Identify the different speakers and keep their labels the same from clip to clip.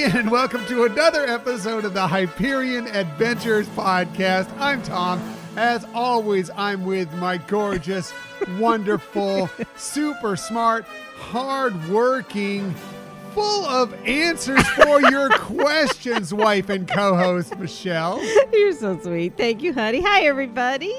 Speaker 1: Again, and welcome to another episode of the Hyperion Adventures Podcast. I'm Tom. As always, I'm with my gorgeous, wonderful, super smart, hardworking, full of answers for your questions, wife and co host, Michelle.
Speaker 2: You're so sweet. Thank you, honey. Hi, everybody.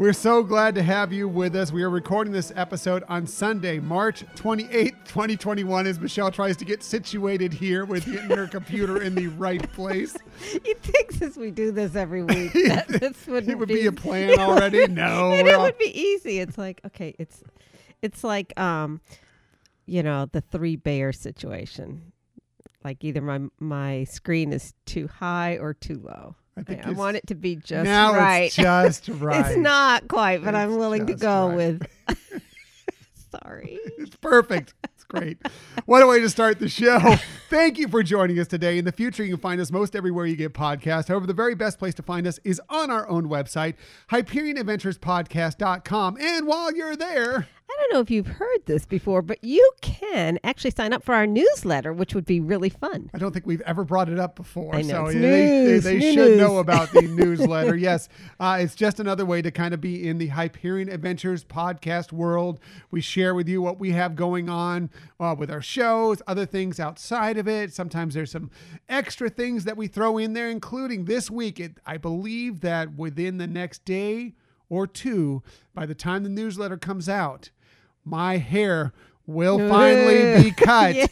Speaker 1: We're so glad to have you with us. We are recording this episode on Sunday, March 28th, 2021, as Michelle tries to get situated here with getting her computer in the right place.
Speaker 2: You think since we do this every week, that this would
Speaker 1: It would be a plan already? No.
Speaker 2: it
Speaker 1: all-
Speaker 2: would be easy. It's like okay, it's it's like um, you know, the three bear situation. Like either my my screen is too high or too low.
Speaker 1: I think
Speaker 2: I
Speaker 1: it's-
Speaker 2: want it to be just
Speaker 1: now
Speaker 2: right.
Speaker 1: it's just right.
Speaker 2: It's not quite, but I'm willing to go
Speaker 1: right.
Speaker 2: with. Sorry.
Speaker 1: It's perfect. It's great. What a way to start the show. Thank you for joining us today. In the future, you can find us most everywhere you get podcasts. However, the very best place to find us is on our own website, HyperionAdventuresPodcast.com. And while you're there,
Speaker 2: I don't know if you've heard this before, but you can actually sign up for our newsletter, which would be really fun.
Speaker 1: I don't think we've ever brought it up before.
Speaker 2: I know,
Speaker 1: so
Speaker 2: it's
Speaker 1: they, they,
Speaker 2: news,
Speaker 1: they should
Speaker 2: news.
Speaker 1: know about the newsletter. yes. Uh, it's just another way to kind of be in the Hyperion Adventures podcast world. We share with you what we have going on uh, with our shows, other things outside of it. Sometimes there's some extra things that we throw in there, including this week. It, I believe that within the next day or two, by the time the newsletter comes out, my hair will finally be cut.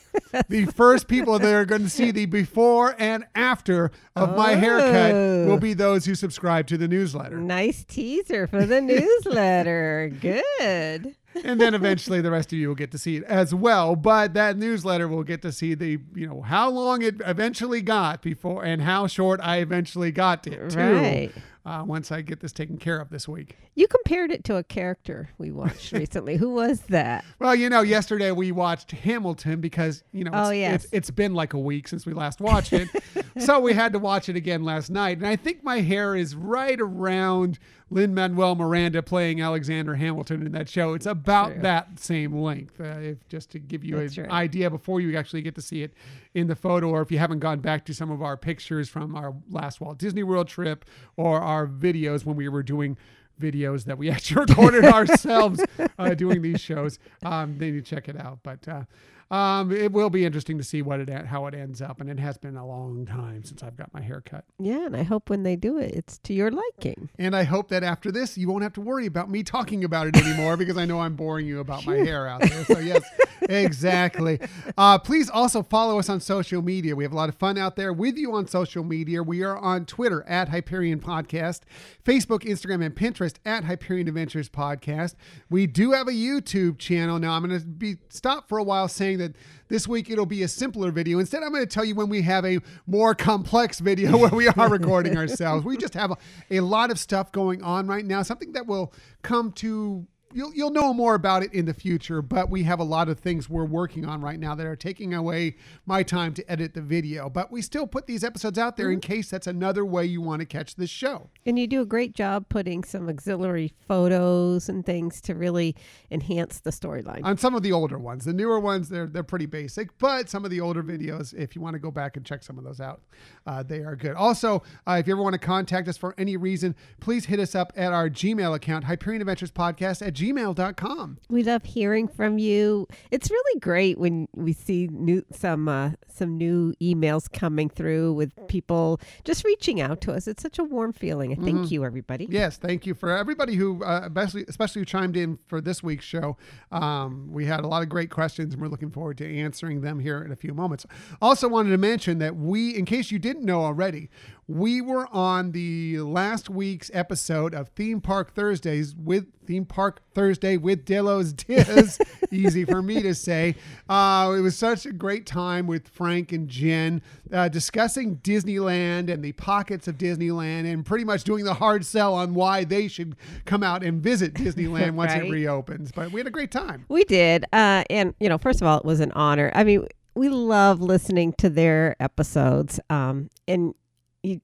Speaker 1: The first people that are going to see the before and after of my haircut
Speaker 2: Oh.
Speaker 1: will be those who subscribe to the newsletter.
Speaker 2: Nice teaser for the newsletter. Good.
Speaker 1: and then eventually the rest of you will get to see it as well. But that newsletter will get to see the, you know, how long it eventually got before and how short I eventually got it too.
Speaker 2: Right.
Speaker 1: Uh, once I get this taken care of this week.
Speaker 2: You compared it to a character we watched recently. Who was that?
Speaker 1: Well, you know, yesterday we watched Hamilton because, you know, it's,
Speaker 2: Oh, yes.
Speaker 1: it's, it's been like a week since we last watched it. so we had to watch it again last night. And I think my hair is right around Lin-Manuel Miranda playing Alexander Hamilton in that show. It's about
Speaker 2: True.
Speaker 1: that same length, uh, if, just to give you an
Speaker 2: right.
Speaker 1: idea before you actually get to see it in the photo, or if you haven't gone back to some of our pictures from our last Walt Disney World trip or our videos when we were doing videos that we actually recorded ourselves uh, doing these shows. Um, then you check it out. But uh, um, it will be interesting to see what it how it ends up. And it has been a long time since I've got my hair cut.
Speaker 2: Yeah, and I hope when they do it, it's to your liking.
Speaker 1: And I hope that after this, you won't have to worry about me talking about it anymore because I know I'm boring you about my hair out there. So, yes, exactly. Uh, please also follow us on social media. We have a lot of fun out there with you on social media. We are on Twitter at Hyperion Podcast, Facebook, Instagram, and Pinterest at Hyperion Adventures Podcast. We do have a YouTube channel. Now, I'm going to be stop for a while saying that this week it'll be a simpler video. Instead, I'm going to tell you when we have a more complex video where we are recording ourselves. We just have a, a lot of stuff going on right now, something that will come to you'll you'll know more about it in the future, but we have a lot of things we're working on right now that are taking away my time to edit the video. But we still put these episodes out there in case that's another way you want to catch this show.
Speaker 2: And you do a great job putting some auxiliary photos and things to really enhance the storyline.
Speaker 1: On some of the older ones, the newer ones they're they're pretty basic, but some of the older videos, if you want to go back and check some of those out, uh, they are good. Also, uh, if you ever want to contact us for any reason, please hit us up at our Gmail account, Hyperion Adventures Podcast at gmail.com.
Speaker 2: We love hearing from you. It's really great when we see new some uh, some new emails coming through with people just reaching out to us. It's such a warm feeling. And Thank you, everybody.
Speaker 1: Yes, thank you for everybody who, uh, especially especially who chimed in for this week's show. Um, we had a lot of great questions, and we're looking forward to answering them here in a few moments. Also, wanted to mention that we, in case you didn't know already, we were on the last week's episode of Theme Park Thursdays with Theme Park Thursday with Dillo's Diz. Easy for me to say. Uh, it was such a great time with Frank and Jen uh, discussing Disneyland and the pockets of Disneyland and pretty much doing the hard sell on why they should come out and visit Disneyland once it reopens. But we had a great time.
Speaker 2: We did. Uh, and, you know, first of all, it was an honor. I mean, we love listening to their episodes. Um, and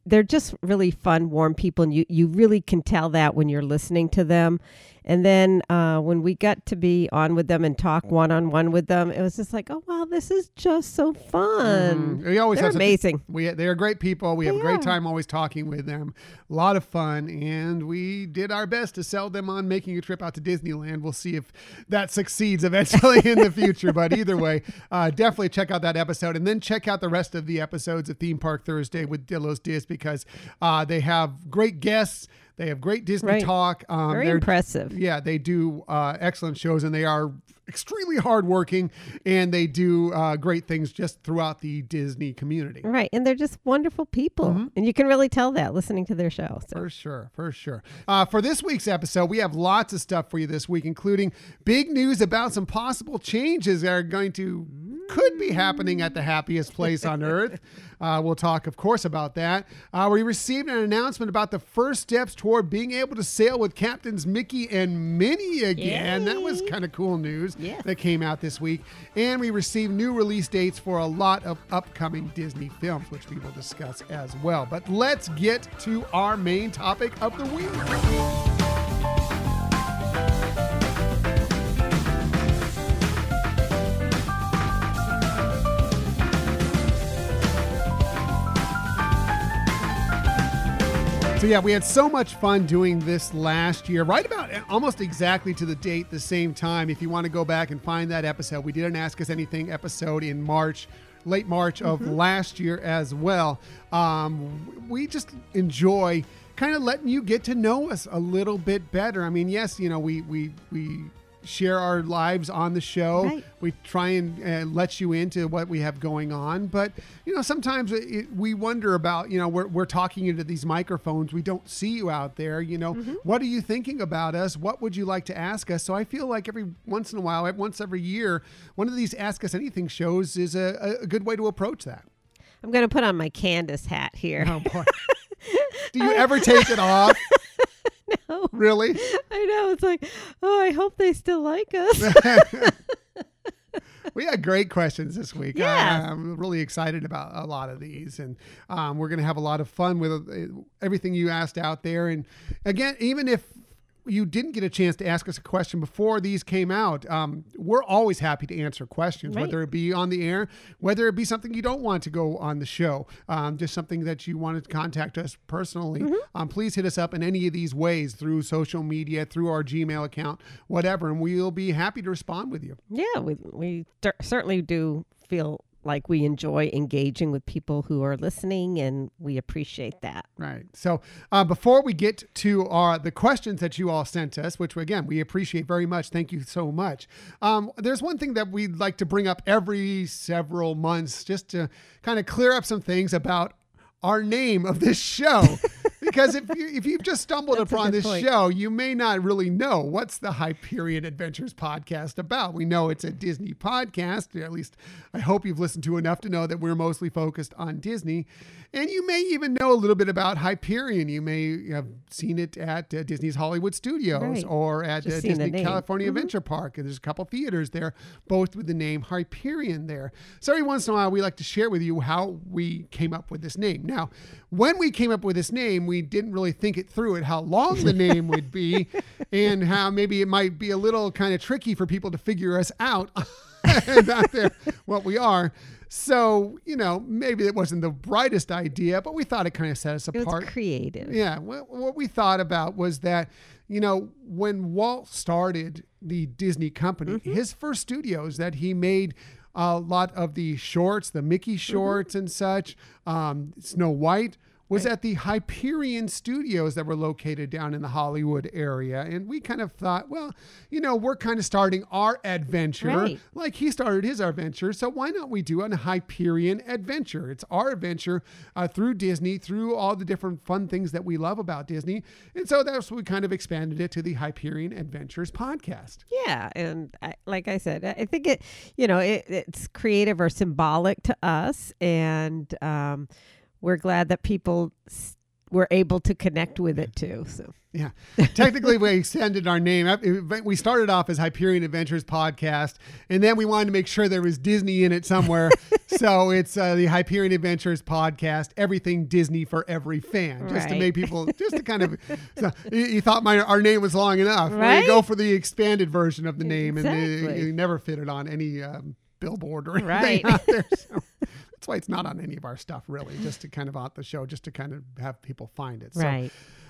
Speaker 2: they're just really fun, warm people. And you, you really can tell that when you're listening to them. And then uh, when we got to be on with them and talk one on one with them, it was just like, oh wow, this is just so fun.
Speaker 1: Mhm. We always
Speaker 2: They're
Speaker 1: have
Speaker 2: amazing.
Speaker 1: we they're great people. We have a great
Speaker 2: are.
Speaker 1: time always talking with them. A lot of fun, and we did our best to sell them on making a trip out to Disneyland. We'll see if that succeeds eventually in the future. But either way, uh, definitely check out that episode, and then check out the rest of the episodes of Theme Park Thursday with Dillo's Dis because uh, they have great guests. They have great Disney
Speaker 2: Right.
Speaker 1: talk. Um,
Speaker 2: Very impressive.
Speaker 1: yeah, they do uh, excellent shows, and they are extremely hardworking, and they do uh, great things just throughout the Disney community.
Speaker 2: Right. And they're just wonderful people.
Speaker 1: Mm-hmm.
Speaker 2: And you can really tell that listening to their show. So.
Speaker 1: For sure, for sure. Uh, for this week's episode, we have lots of stuff for you this week, including big news about some possible changes that are going to could be happening at the happiest place on earth. Uh, we'll talk, of course, about that. Uh, we received an announcement about the first steps toward being able to sail with Captains Mickey and Minnie again. That was kind of cool news
Speaker 2: Yes.
Speaker 1: that came out this week. And we received new release dates for a lot of upcoming Disney films, which we will discuss as well. But let's get to our main topic of the week. So yeah, we had so much fun doing this last year, right about almost exactly to the date, the same time. If you want to go back and find that episode, we did an Ask Us Anything episode in March, late March of last year as well. Um, we just enjoy kind of letting you get to know us a little bit better. I mean, yes, you know, we we we share our lives on the show.
Speaker 2: Right.
Speaker 1: We try and uh, let you into what we have going on, but you know sometimes it, it- we wonder about you know we're we're talking into these microphones. We don't see you out there. You know what are you thinking about us? What would you like to ask us? So I feel like every once in a while, once every year, one of these Ask Us Anything shows is a, a good way to approach that.
Speaker 2: I'm going to put on my Candace hat here.
Speaker 1: Oh boy. Do you ever take it off?
Speaker 2: No.
Speaker 1: Really?
Speaker 2: I know. It's like, oh, I hope they still like us.
Speaker 1: We had great questions this week.
Speaker 2: Yeah.
Speaker 1: I, am really excited about a lot of these, and um, we're going to have a lot of fun with uh, everything you asked out there. And again, even if you didn't get a chance to ask us a question before these came out, um, we're always happy to answer questions,
Speaker 2: Right.
Speaker 1: whether it be on the air, whether it be something you don't want to go on the show, um, just something that you wanted to contact us personally.
Speaker 2: Mm-hmm.
Speaker 1: Um, please hit us up in any of these ways through social media, through our Gmail account, whatever, and we'll be happy to respond with you.
Speaker 2: yeah, we, we cer- certainly do feel like we enjoy engaging with people who are listening, and we appreciate that.
Speaker 1: Right. So uh, before we get to our the questions that you all sent us, which again we appreciate very much, thank you so much. Um, there's one thing that we'd like to bring up every several months, just to kind of clear up some things about our name of this show. because if you if you've just stumbled upon this
Speaker 2: point.
Speaker 1: show, you may not really know what's the Hyperion Adventures podcast about. We know it's a Disney podcast. At least I hope you've listened to enough to know that we're mostly focused on Disney. And you may even know a little bit about Hyperion. You may have seen it at uh, Disney's Hollywood Studios
Speaker 2: Right.
Speaker 1: or at uh, Disney. California Adventure Park. And there's a couple theaters there, both with the name Hyperion there. So every once in a while, we like to share with you how we came up with this name. Now, when we came up with this name, we didn't really think it through at how long the name would be and how maybe it might be a little kind of tricky for people to figure us out and out there what we are. So, you know, maybe it wasn't the brightest idea, but we thought it kind of set us apart.
Speaker 2: creative.
Speaker 1: Yeah, what, what we thought about was that, you know, when Walt started the Disney company, his first studios that he made a lot of the shorts, the Mickey shorts and such, um, Snow White. Was at the Hyperion Studios that were located down in the Hollywood area. And we kind of thought, well, you know, we're kind of starting our adventure
Speaker 2: Right.
Speaker 1: like he started his adventure. So why not we do an Hyperion adventure? It's our adventure uh, through Disney, through all the different fun things that we love about Disney. And so that's what we kind of expanded it to the Hyperion Adventures podcast.
Speaker 2: Yeah, and I, like I said, I I think it, you know, it, it's creative or symbolic to us, and um, we're glad that people were able to connect with it too. So
Speaker 1: Yeah. Technically, we extended our name. We started off as Hyperion Adventures Podcast, and then we wanted to make sure there was Disney in it somewhere. so it's uh, the Hyperion Adventures Podcast, everything Disney for every fan, just to make people, just to kind of, so you, you thought my our name was long enough.
Speaker 2: Right?
Speaker 1: you go for the expanded version of the name, and
Speaker 2: Exactly.
Speaker 1: you, you never fit it on any um, billboard or anything
Speaker 2: Right.
Speaker 1: out there. So. That's why it's not on any of our stuff, really, just to kind of out the show, just to kind of have people find it. So.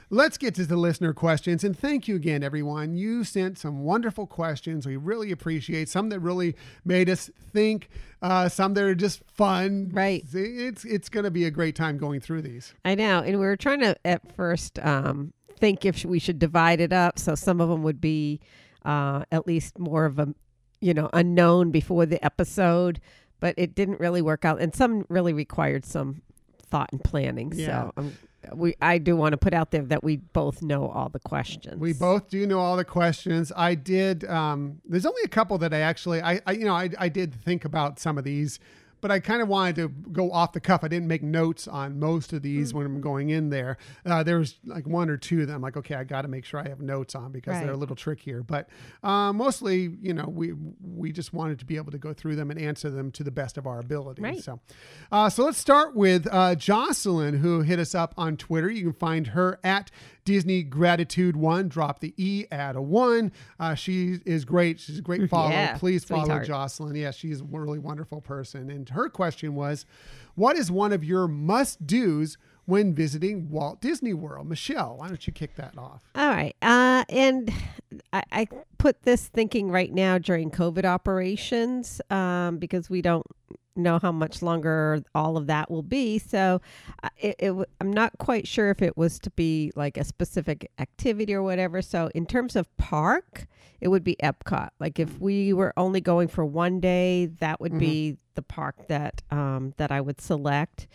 Speaker 1: Let's get to the listener questions. And thank you again, everyone. You sent some wonderful questions. We really appreciate some that really made us think, uh, some that are just fun.
Speaker 2: Right.
Speaker 1: It's it's going to be a great time going through these.
Speaker 2: I know, and we were trying to at first um, think if we should divide it up, so some of them would be uh, at least more of a, you know, unknown before the episode, but it didn't really work out, and some really required some thought and planning.
Speaker 1: Yeah.
Speaker 2: So um, we, I do want to put out there that we both know all the questions.
Speaker 1: We both do know all the questions. I did. Um, there's only a couple that I actually, I, I you know, I, I did think about some of these, but I kind of wanted to go off the cuff. I didn't make notes on most of these when I'm going in there. Uh, there was like one or two that I'm like, okay, I got to make sure I have notes on because they're a little trickier. But uh, mostly, you know, we we just wanted to be able to go through them and answer them to the best of our ability.
Speaker 2: Right.
Speaker 1: So, uh, so let's start with uh, Jocelyn, who hit us up on Twitter. You can find her at Disney Gratitude One. Drop the E, add a one. Uh, she is great. She's a great follower.
Speaker 2: Yeah,
Speaker 1: Please follow
Speaker 2: sweetheart.
Speaker 1: Jocelyn. Yeah, she's a really wonderful person. And her question was, "What is one of your must dos when visiting Walt Disney World?" Michelle, why don't you kick that off?
Speaker 2: All right. Uh, and I, I put this thinking right now during COVID operations um, because we don't know how much longer all of that will be. So uh, it, it, I'm not quite sure if it was to be like a specific activity or whatever. So in terms of park, it would be Epcot. Like if we were only going for one day, that would be the park that um, that I would select.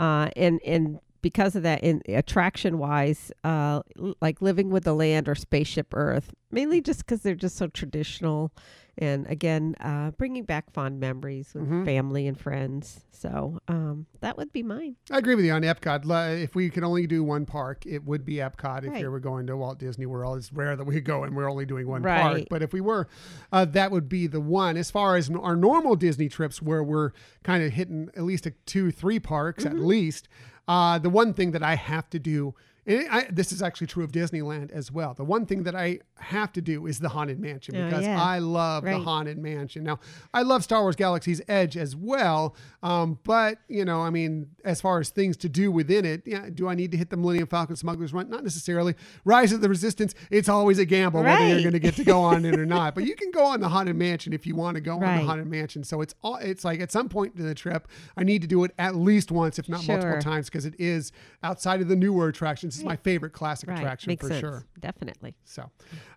Speaker 2: Uh, and and because of that, in attraction wise, uh, like living with the land or spaceship Earth, mainly just because they're just so traditional, and again, uh, bringing back fond memories with
Speaker 1: Mhm.
Speaker 2: family and friends. So um, that would be mine.
Speaker 1: I agree with you on Epcot. If we could only do one park, it would be Epcot. If
Speaker 2: Right.
Speaker 1: you were going to Walt Disney World, it's rare that we go and we're only doing one park. But if we were, uh, that would be the one. As far as our normal Disney trips, where we're kind of hitting at least a two, three parks
Speaker 2: Mm-hmm.
Speaker 1: at least, uh, the one thing that I have to do. And I, this is actually true of Disneyland as well. The one thing that I have to do is the Haunted Mansion
Speaker 2: Oh,
Speaker 1: because
Speaker 2: yeah.
Speaker 1: I love the Haunted Mansion. Now, I love Star Wars Galaxy's Edge as well, um, but you know, I mean, as far as things to do within it, yeah, do I need to hit the Millennium Falcon Smuggler's Run? Not necessarily. Rise of the Resistance, it's always a gamble whether you're going to get to go on it or not. But you can go on the Haunted Mansion if you want to go on the Haunted Mansion. So it's all it's like at some point in the trip, I need to do it at least once, if not multiple times, because it is outside of the newer attractions. It's my favorite classic
Speaker 2: Right.
Speaker 1: attraction
Speaker 2: Makes
Speaker 1: for
Speaker 2: sense.
Speaker 1: sure.
Speaker 2: Definitely.
Speaker 1: So,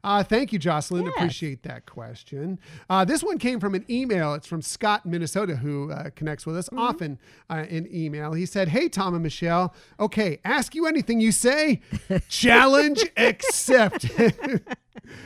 Speaker 1: uh, thank you, Jocelyn.
Speaker 2: Yes.
Speaker 1: Appreciate that question. Uh, this one came from an email. It's from Scott, Minnesota, who uh, connects with us
Speaker 2: Mm-hmm.
Speaker 1: often uh, in email. He said, Hey, Tom and Michelle. Okay, ask you anything you say. Challenge accept.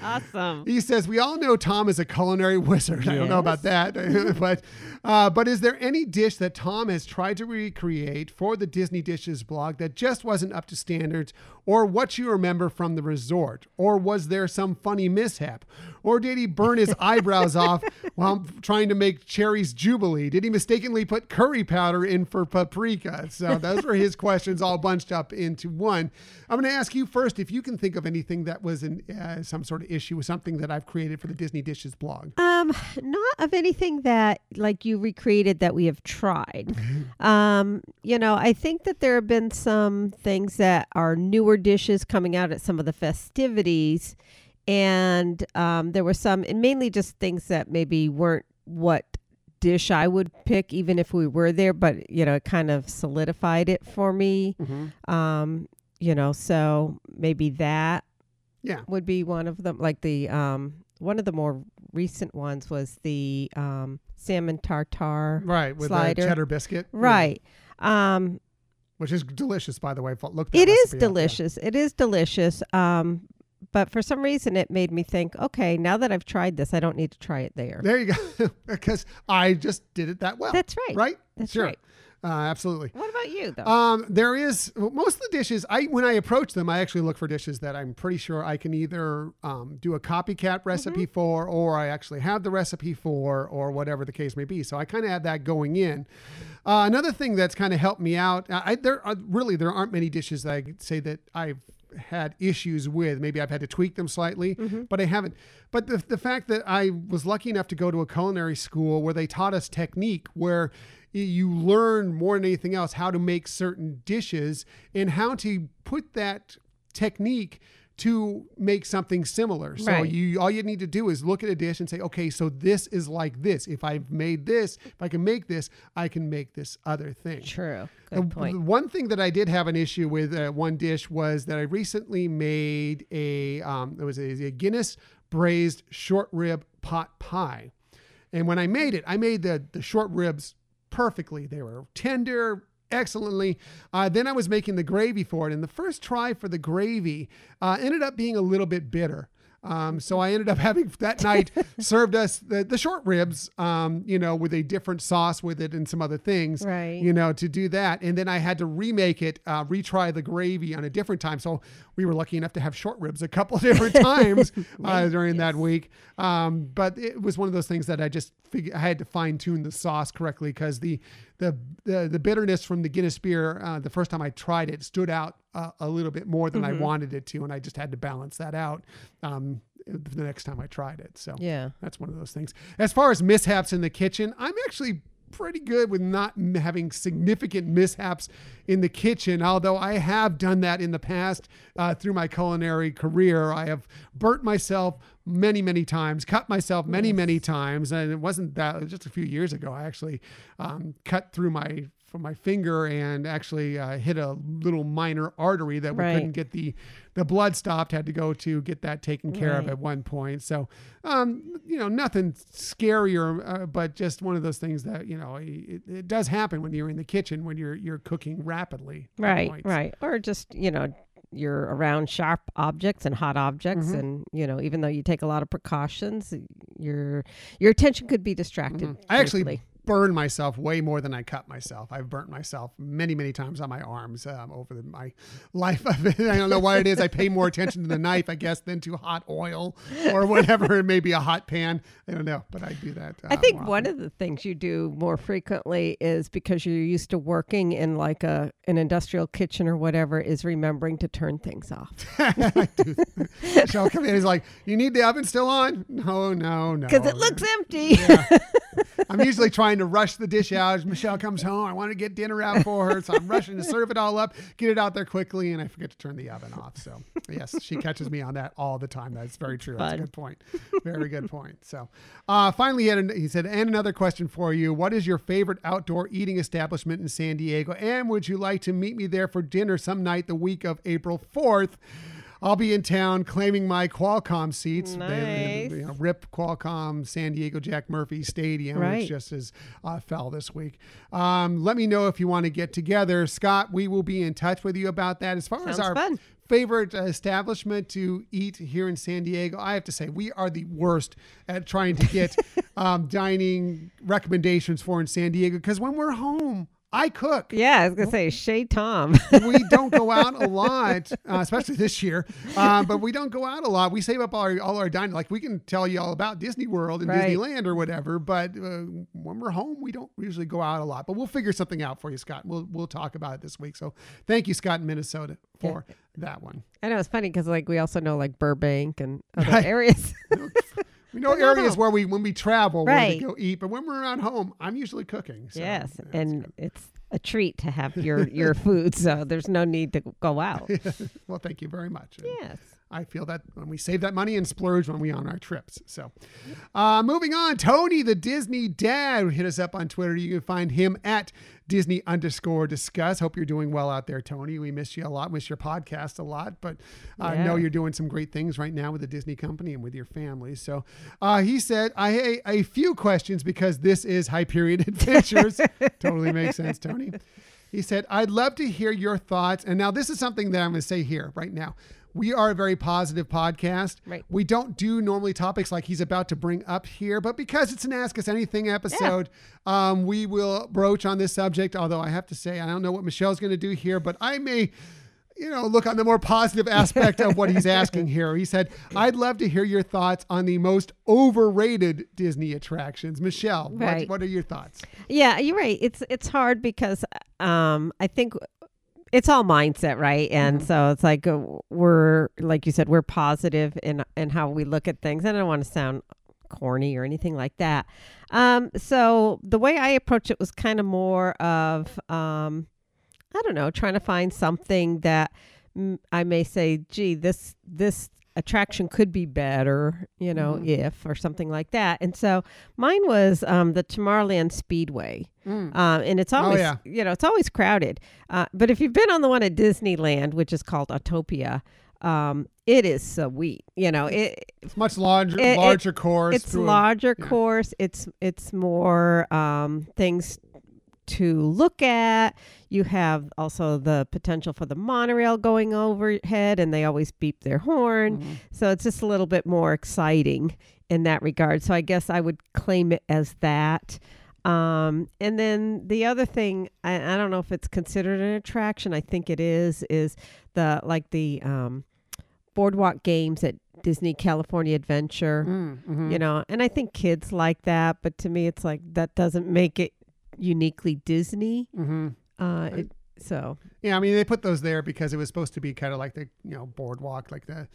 Speaker 2: Awesome.
Speaker 1: He says, "We all know Tom is a culinary wizard. I don't know about that, but uh, but is there any dish that Tom has tried to recreate for the Disney Dishes blog that just wasn't up to standards, or what you remember from the resort, or was there some funny mishap, or did he burn his eyebrows off while trying to make Cherries Jubilee? Did he mistakenly put curry powder in for paprika? So those were his questions all bunched up into one. I'm going to ask you first if you can think of anything that was an, uh, some sort of issue with something that I've created for the Disney Dishes blog.
Speaker 2: Um, not of anything that like you recreated that we have tried.
Speaker 1: Mm-hmm.
Speaker 2: um, you know, I think that there have been some things that are newer dishes coming out at some of the festivities, and um, there were some, and mainly just things that maybe weren't what dish I would pick, even if we were there. But you know, it kind of solidified it for me. Um, you know, so maybe that
Speaker 1: Yeah.
Speaker 2: would be one of them. Like the um, one of the more recent ones was the um, salmon tartare.
Speaker 1: Right, with
Speaker 2: Slider.
Speaker 1: the cheddar biscuit. Yeah.
Speaker 2: Right. Um,
Speaker 1: Which is delicious, by the way. Look,
Speaker 2: it is
Speaker 1: yeah.
Speaker 2: delicious. It is delicious. Um, but for some reason, it made me think. Okay, now that I've tried this, I don't need to try it there.
Speaker 1: There you go. because I just did it that well.
Speaker 2: That's right.
Speaker 1: Right?
Speaker 2: That's
Speaker 1: sure.
Speaker 2: right.
Speaker 1: Uh, absolutely.
Speaker 2: What about you, though?
Speaker 1: Um, there is most of the dishes. I when I approach them, I actually look for dishes that I'm pretty sure I can either um, do a copycat recipe for, or I actually have the recipe for, or whatever the case may be. So I kind of had that going in. Uh, another thing that's kind of helped me out. I there are, really there aren't many dishes that I could say that I've had issues with. Maybe I've had to tweak them slightly, but I haven't. But the, the fact that I was lucky enough to go to a culinary school where they taught us technique, where you learn more than anything else how to make certain dishes and how to put that technique to make something similar. So
Speaker 2: Right.
Speaker 1: you all you need to do is look at a dish and say, okay, so this is like this. If I've made this, if I can make this, I can make this other thing.
Speaker 2: True.
Speaker 1: The-
Speaker 2: Good point.
Speaker 1: one thing that I did have an issue with uh, one dish was that I recently made a um, it was a, a Guinness braised short rib pot pie, and when I made it, I made the the short ribs perfectly. They were tender. Excellently. Uh, then I was making the gravy for it, and the first try for the gravy uh, ended up being a little bit bitter. Um, so I ended up having that night served us the, the short ribs, um, you know, with a different sauce with it and some other things,
Speaker 2: Right.
Speaker 1: you know, to do that. And then I had to remake it, uh, retry the gravy on a different time. So we were lucky enough to have short ribs a couple different times uh, during that week. Um, but it was one of those things that I just figured I had to fine tune the sauce correctly because the, the, the, the bitterness from the Guinness beer, uh, the first time I tried it, stood out uh, a little bit more than I wanted it to. And I just had to balance that out um, the next time I tried it. So
Speaker 2: yeah.
Speaker 1: that's one of those things. As far as mishaps in the kitchen, I'm actually pretty good with not having significant mishaps in the kitchen. Although I have done that in the past uh, through my culinary career, I have burnt myself many, many times, cut myself many, many times, and it wasn't that. It was just a few years ago. I actually um, cut through my from my finger and actually uh, hit a little minor artery that we
Speaker 2: Right.
Speaker 1: couldn't get the the blood stopped. Had to go to get that taken care of at one point. So, um, you know, nothing scarier, uh, but just one of those things that you know it, it does happen when you're in the kitchen when you're you're cooking rapidly.
Speaker 2: Right. Right. Or just you know you're around sharp objects and hot objects
Speaker 1: Mm-hmm.
Speaker 2: and you know even though you take a lot of precautions your your attention could be distracted
Speaker 1: Mm-hmm. I actually burned myself way more than I cut myself. I've burnt myself many, many times on my arms um, over the, my life. I don't know why it is. I pay more attention to the knife, I guess, than to hot oil or whatever. it may be a hot pan. I don't know, but I do that. Uh,
Speaker 2: I think
Speaker 1: more
Speaker 2: one of the things you do more frequently is because you're used to working in like a an industrial kitchen or whatever is remembering to turn things off.
Speaker 1: I do. Michelle come in. He's like, "You need the oven still on?" No, no, no.
Speaker 2: Because it looks empty.
Speaker 1: I'm usually trying to rush the dish out. As Michelle comes home, I want to get dinner out for her, so I'm rushing to serve it all up, get it out there quickly, and I forget to turn the oven off. So, yes, she catches me on that all the time. That's very true. That's a good point. Very good point. So, uh, finally, he, had an, he said, and another question for you: What is your favorite outdoor eating establishment in San Diego, and would you like to meet me there for dinner some night the week of April 4th? I'll be in town claiming my Qualcomm seats. They-
Speaker 2: Nice.
Speaker 1: you know, RIP Qualcomm San Diego Jack Murphy Stadium,
Speaker 2: Right.
Speaker 1: which just is uh, fell this week. Um, let me know if you want to get together, Scott. We will be in touch with you about that. As far as our
Speaker 2: fun.
Speaker 1: favorite establishment to eat here in San Diego, I have to say we are the worst at trying to get um, dining recommendations for in San Diego because when we're home, I cook
Speaker 2: yeah, I was gonna say Chez Tom.
Speaker 1: we don't go out a lot, uh, especially this year. Uh, but we don't go out a lot. We save up all our, all our dining. Like we can tell you all about Disney World and
Speaker 2: Right.
Speaker 1: Disneyland or whatever. But uh, when we're home, we don't usually go out a lot. But we'll figure something out for you, Scott. We'll we'll talk about it this week. So thank you, Scott, in Minnesota, for that one.
Speaker 2: I know it's funny because like we also know like Burbank and other
Speaker 1: Right.
Speaker 2: areas.
Speaker 1: We know areas where we when we travel
Speaker 2: Right.
Speaker 1: to go eat. But when we're around home, I'm usually cooking. So,
Speaker 2: yes,
Speaker 1: yeah,
Speaker 2: and it's a treat to have your your food, so there's no need to go out.
Speaker 1: well, thank you very much.
Speaker 2: Yes.
Speaker 1: I feel that when we save that money and splurge when we on our trips. So, uh, moving on, Tony, the Disney dad, hit us up on Twitter. You can find him at Disney underscore discuss. Hope you're doing well out there, Tony. We miss you a lot, miss your podcast a lot, but I know
Speaker 2: Yeah.
Speaker 1: you're doing some great things right now with the Disney company and with your family. So, uh, he said, I a, a few questions because this is Hyperion Adventures. totally makes sense, Tony. He said, I'd love to hear your thoughts. And now, this is something that I'm going to say here right now. We are a very positive podcast.
Speaker 2: Right.
Speaker 1: We don't do normally topics like he's about to bring up here, but because it's an Ask Us Anything episode, um, we will broach on this subject. Although I have to say, I don't know what Michelle's going to do here, but I may you know, look on the more positive aspect of what he's asking here. He said, I'd love to hear your thoughts on the most overrated Disney attractions. Michelle,
Speaker 2: Right.
Speaker 1: what, what are your thoughts?
Speaker 2: Yeah, you're right. It's it's hard because um I think it's all mindset, right? And so it's like uh, we're like you said, we're positive in in how we look at things. And I don't want to sound corny or anything like that. Um so the way I approached it was kind of more of um I don't know, trying to find something that I may say, gee, this this attraction could be better, you know, if or something like that. And so mine was um, the Tomorrowland Speedway, um, and it's always
Speaker 1: yeah.
Speaker 2: you know it's always crowded. Uh, but if you've been on the one at Disneyland, which is called Autopia, um, it is sweet. You know, it
Speaker 1: It's much larger,
Speaker 2: It- it-
Speaker 1: larger course.
Speaker 2: it's larger
Speaker 1: yeah.
Speaker 2: course. It's it's more um, things to look at. You have also the potential for the monorail going overhead, and they always beep their horn.
Speaker 1: Mm-hmm.
Speaker 2: So it's just a little bit more exciting in that regard. So I guess I would claim it as that. Um, and then the other thing, I, I don't know if it's considered an attraction. I think it is. Is the like the um, boardwalk games at Disney California Adventure
Speaker 1: Mm, mhm.
Speaker 2: you know and i think kids like that but to me it's like that doesn't make it uniquely disney
Speaker 1: Mhm.
Speaker 2: Uh it, so
Speaker 1: Yeah, I mean they put those there because it was supposed to be kind of like the you know boardwalk, like the,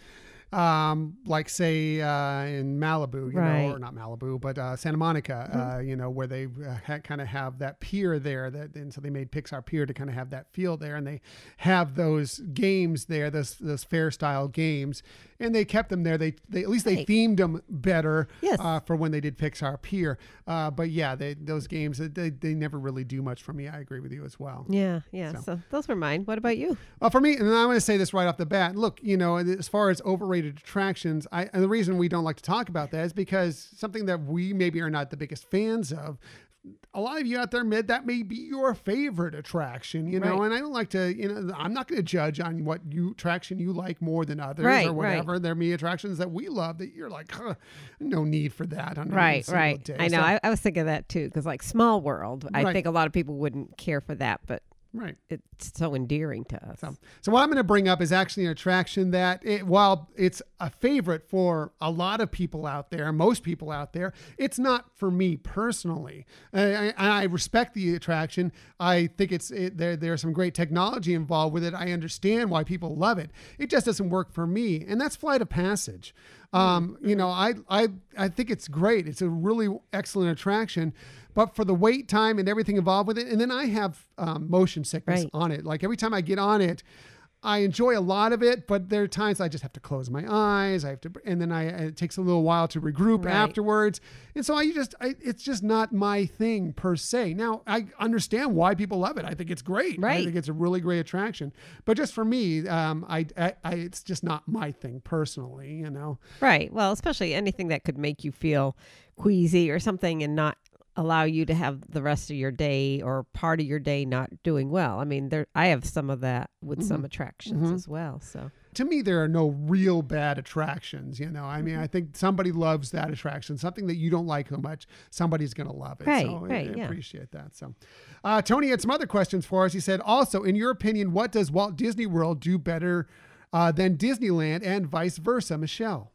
Speaker 1: um, like say uh, in Malibu, you know,
Speaker 2: Right.
Speaker 1: or not Malibu, but uh, Santa Monica, uh, you know, where they uh, ha- kind of have that pier there. That and so they made Pixar Pier to kind of have that feel there, and they have those games there, those those fair style games, and they kept them there. They they at least they
Speaker 2: Right.
Speaker 1: themed them better
Speaker 2: Yes.
Speaker 1: uh, for when they did Pixar Pier. Uh, but yeah, they those games they they never really do much for me. I agree with you as well.
Speaker 2: yeah yeah
Speaker 1: So.
Speaker 2: so, those were mine what about you
Speaker 1: Uh, for me, and I'm going to say this right off the bat. Look, you know, as far as overrated attractions, I, and the reason we don't like to talk about that is because something that we maybe are not the biggest fans of. A lot of you out there admit that may be your favorite attraction, you know,
Speaker 2: Right.
Speaker 1: and I don't like to, you know, I'm not going to judge on what you attraction you like more than others
Speaker 2: Right,
Speaker 1: or
Speaker 2: right.
Speaker 1: whatever. There may be attractions that we love that you're like, huh, no need for that on
Speaker 2: right right
Speaker 1: day.
Speaker 2: i know
Speaker 1: So-
Speaker 2: I, I was thinking of that too because like small world i
Speaker 1: Right.
Speaker 2: think a lot of people wouldn't care for that but
Speaker 1: right.
Speaker 2: it's so endearing to us
Speaker 1: So, so what I'm going to bring up is actually an attraction that, it, while it's a favorite for a lot of people out there, most people out there, it's not for me personally. I, I, I respect the attraction. I think it's it, there. There's some great technology involved with it. I understand why people love it. It just doesn't work for me, and that's Flight of Passage. Um, you know, I, I I think it's great. It's a really excellent attraction, but for the wait time and everything involved with it, and then I have um, motion sickness
Speaker 2: Right.
Speaker 1: on it. Like every time I get on it, I enjoy a lot of it, but there are times I just have to close my eyes. I have to, and then I it takes a little while to regroup
Speaker 2: Right.
Speaker 1: afterwards. And so I just, I, it's just not my thing per se. Now I understand why people love it. I think it's great.
Speaker 2: Right.
Speaker 1: I think it's a really great attraction. But just for me, um, I, I, I, it's just not my thing personally. You know.
Speaker 2: right well especially anything that could make you feel queasy or something and not allow you to have the rest of your day or part of your day not doing well i mean there i have some of that with some attractions as well so
Speaker 1: to me, there are no real bad attractions. You know, I mean,
Speaker 2: Mm-hmm.
Speaker 1: I think somebody loves that attraction, something that you don't like so much, somebody's going to love it.
Speaker 2: Right,
Speaker 1: so I-
Speaker 2: right,
Speaker 1: I,
Speaker 2: yeah.
Speaker 1: appreciate that. So, uh, Tony had some other questions for us. He said, also, in your opinion, what does Walt Disney World do better uh, than Disneyland and vice versa? Michelle.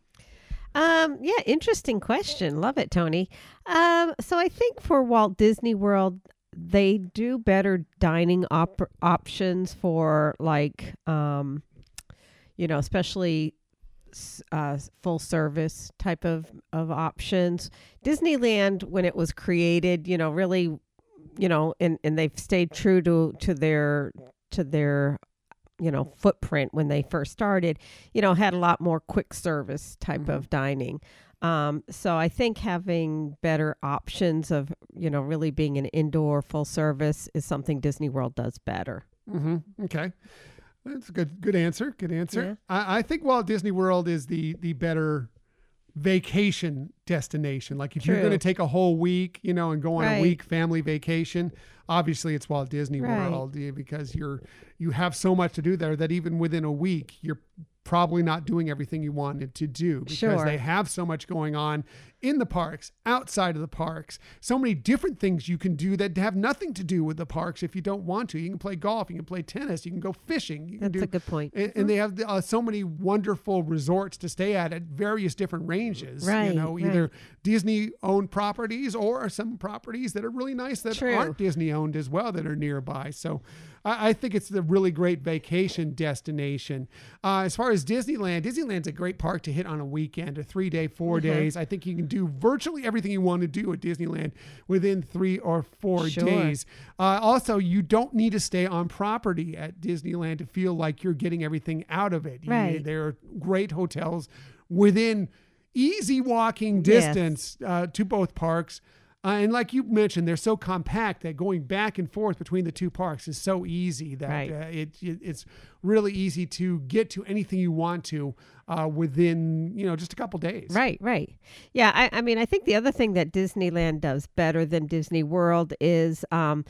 Speaker 2: Um, yeah, interesting question. Love it, Tony. Um, so I think for Walt Disney World, they do better dining op- options for like, um, you know, especially uh, full service type of of options. Disneyland, when it was created, you know, really, you know, and and they've stayed true to to their to their you know footprint when they first started you know had a lot more quick service type of dining um, so i think having better options of you know really being an indoor full service is something disney world does better
Speaker 1: Mm-hmm. Okay. That's a good good answer. Good answer.
Speaker 2: Yeah.
Speaker 1: I, I think Walt Disney World is the the better vacation destination. Like if you're going to take a whole week, you know, and go on
Speaker 2: Right.
Speaker 1: a week family vacation, obviously it's Walt Disney
Speaker 2: Right.
Speaker 1: World because you're you have so much to do there that even within a week you're probably not doing everything you wanted to do because
Speaker 2: Sure.
Speaker 1: they have so much going on in the parks, outside of the parks. So many different things you can do that have nothing to do with the parks if you don't want to. You can play golf, you can play tennis, you can go fishing, you can
Speaker 2: That's
Speaker 1: do
Speaker 2: a good point.
Speaker 1: and, and they have uh, so many wonderful resorts to stay at at various different ranges.
Speaker 2: Right,
Speaker 1: You know,
Speaker 2: right.
Speaker 1: either Disney owned properties or some properties that are really nice that
Speaker 2: True.
Speaker 1: aren't Disney owned as well that are nearby. So I, I think it's a really great vacation destination. Uh, as far as Disneyland, Disneyland's a great park to hit on a weekend, a three day, 4
Speaker 2: Mm-hmm.
Speaker 1: days. I think you can do virtually everything you want to do at Disneyland within three or four
Speaker 2: Sure.
Speaker 1: days. Uh, also, you don't need to stay on property at Disneyland to feel like you're getting everything out of it. You-
Speaker 2: Right.
Speaker 1: there are great hotels within easy walking
Speaker 2: Yes.
Speaker 1: distance uh, to both parks. Uh, and like you mentioned, they're so compact that going back and forth between the two parks is so easy that
Speaker 2: Right.
Speaker 1: uh, it, it it's really easy to get to anything you want to uh, within you know just a couple days.
Speaker 2: Right, right. Yeah, I, I mean, I think the other thing that Disneyland does better than Disney World is, um,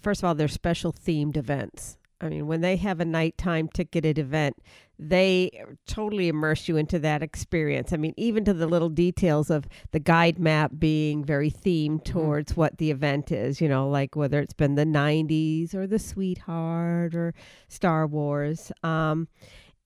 Speaker 2: first of all, their special themed events. I mean, when they have a nighttime ticketed event, they totally immerse you into that experience. I mean, even to the little details of the guide map being very themed towards what the event is, you know, like whether it's been the 90s or the Sweetheart or Star Wars. Um,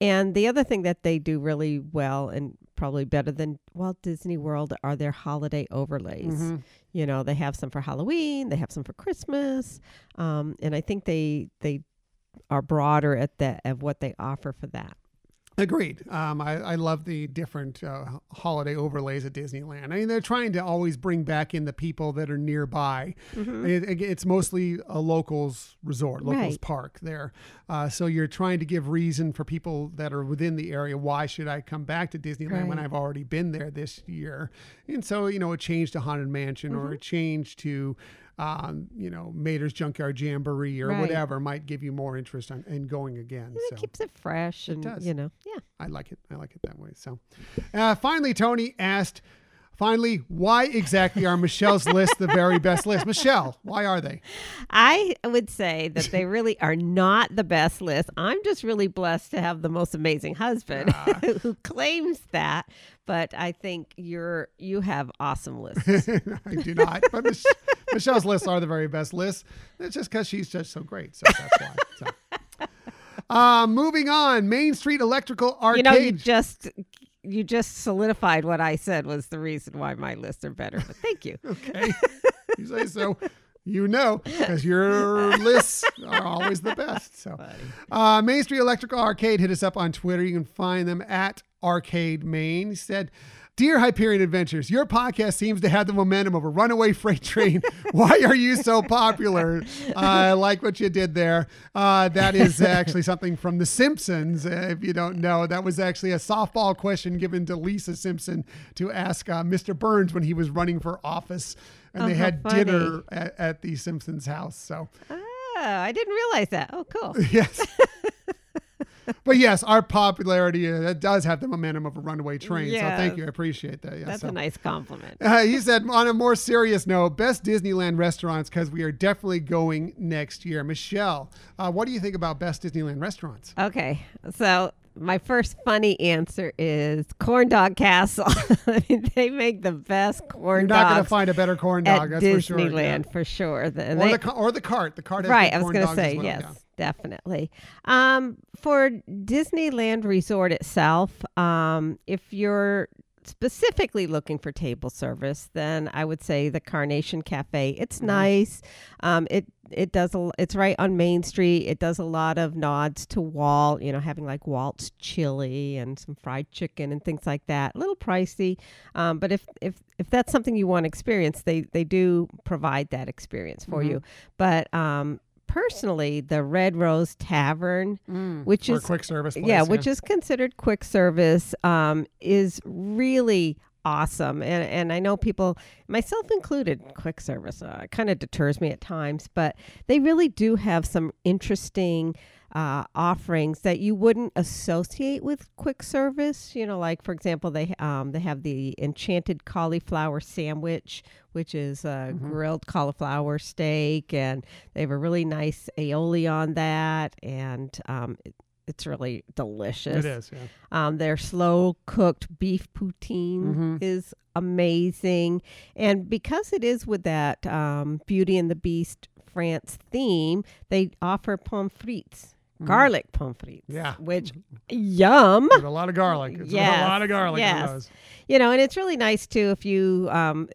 Speaker 2: and the other thing that they do really well and probably better than Walt Disney World are their holiday overlays.
Speaker 1: Mhm.
Speaker 2: You know, they have some for Halloween, they have some for Christmas, um, and I think they they are broader at that of what they offer for that.
Speaker 1: Agreed. Um, I, I love the different uh, holiday overlays at Disneyland. I mean, they're trying to always bring back in the people that are nearby. It- it- it's mostly a locals resort, locals
Speaker 2: Mm-hmm. Right.
Speaker 1: park there. Uh, so you're trying to give reason for people that are within the area. Why should I come back to Disneyland when I've already been there this year? And so you know, a change to Haunted Mansion or a
Speaker 2: Mm-hmm.
Speaker 1: change to. Um, you know, Mater's Junkyard Jamboree or
Speaker 2: Right.
Speaker 1: whatever might give you more interest on, in going again. So.
Speaker 2: It keeps it fresh, and
Speaker 1: does.
Speaker 2: you know, yeah.
Speaker 1: I like it. I like it that way. So, uh, finally, Tony asked, finally, why exactly are Michelle's list the very best list? Michelle, why are they?
Speaker 2: I would say that they really are not the best list. I'm just really blessed to have the most amazing husband who claims that. But I think you're you have awesome lists.
Speaker 1: I do not. But Mich- Michelle's lists are the very best lists. It's just because she's just so great. So that's why. So. Uh, moving on, Main Street Electrical Arcade.
Speaker 2: you know, you just you just solidified what I said was the reason why my lists are better. But thank you.
Speaker 1: okay. you say so. You know, because your lists are always the best. So, uh, Main Street Electrical Arcade hit us up on Twitter. You can find them at Arcade Main. He said, Dear Hyperion Adventures, your podcast seems to have the momentum of a runaway freight train. Why are you so popular? I like what you did there. Uh, that is actually something from The Simpsons. Uh, if you don't know, that was actually a softball question given to Lisa Simpson to ask uh, Mr. Burns when he was running for office. And
Speaker 2: Oh,
Speaker 1: they had
Speaker 2: funny.
Speaker 1: dinner at, at the Simpsons house. So,
Speaker 2: Oh, I didn't realize that. Oh, cool.
Speaker 1: yes. But yes, our popularity uh, does have the momentum of a runaway train. So thank you. I appreciate that. Yeah,
Speaker 2: That's
Speaker 1: so.
Speaker 2: a nice compliment.
Speaker 1: Uh, he said, on a more serious note, best Disneyland restaurants because we are definitely going next year. Michelle, uh, what do you think about best Disneyland restaurants?
Speaker 2: Okay, so my first funny answer is Corn Dog Castle. I mean, they make the best corn
Speaker 1: You're not going to find a better corn
Speaker 2: at
Speaker 1: dog, that's for sure.
Speaker 2: Disneyland for sure. The-
Speaker 1: Or,
Speaker 2: they-
Speaker 1: the, or the cart. The cart has
Speaker 2: right, I was going to say
Speaker 1: well,
Speaker 2: yes,
Speaker 1: yeah.
Speaker 2: Definitely. Um, for Disneyland Resort itself, um, if you're specifically looking for table service, then I would say the Carnation Cafe. It's
Speaker 1: Mm-hmm.
Speaker 2: nice. Um, it it does a, it's right on Main Street. It does a lot of nods to Walt, you know, having like Walt's chili and some fried chicken and things like that. A little pricey, um, but if if if that's something you want to experience, they they do provide that experience for
Speaker 1: Mm-hmm.
Speaker 2: you. But um, personally, the Red Rose Tavern, which
Speaker 1: Or
Speaker 2: is
Speaker 1: quick service place.
Speaker 2: yeah, which is considered quick service, um, is really awesome. And and I know people, myself included, quick service uh, kind of deters me at times, but they really do have some interesting uh, offerings that you wouldn't associate with quick service. You know, like for example, they um, they have the enchanted cauliflower sandwich, which is a
Speaker 1: Mhm.
Speaker 2: grilled cauliflower steak, and they have a really nice aioli on that, and um, it, it's really delicious.
Speaker 1: It is. Yeah.
Speaker 2: Um, their slow cooked beef poutine
Speaker 1: Mhm.
Speaker 2: is amazing. And because it is with that um, Beauty and the Beast France theme, they offer pommes frites. Garlic pommes frites.
Speaker 1: Yeah.
Speaker 2: Which, yum.
Speaker 1: With a lot of garlic. It's
Speaker 2: Yes,
Speaker 1: a lot of garlic
Speaker 2: yes. You know, and it's really nice too if you, um,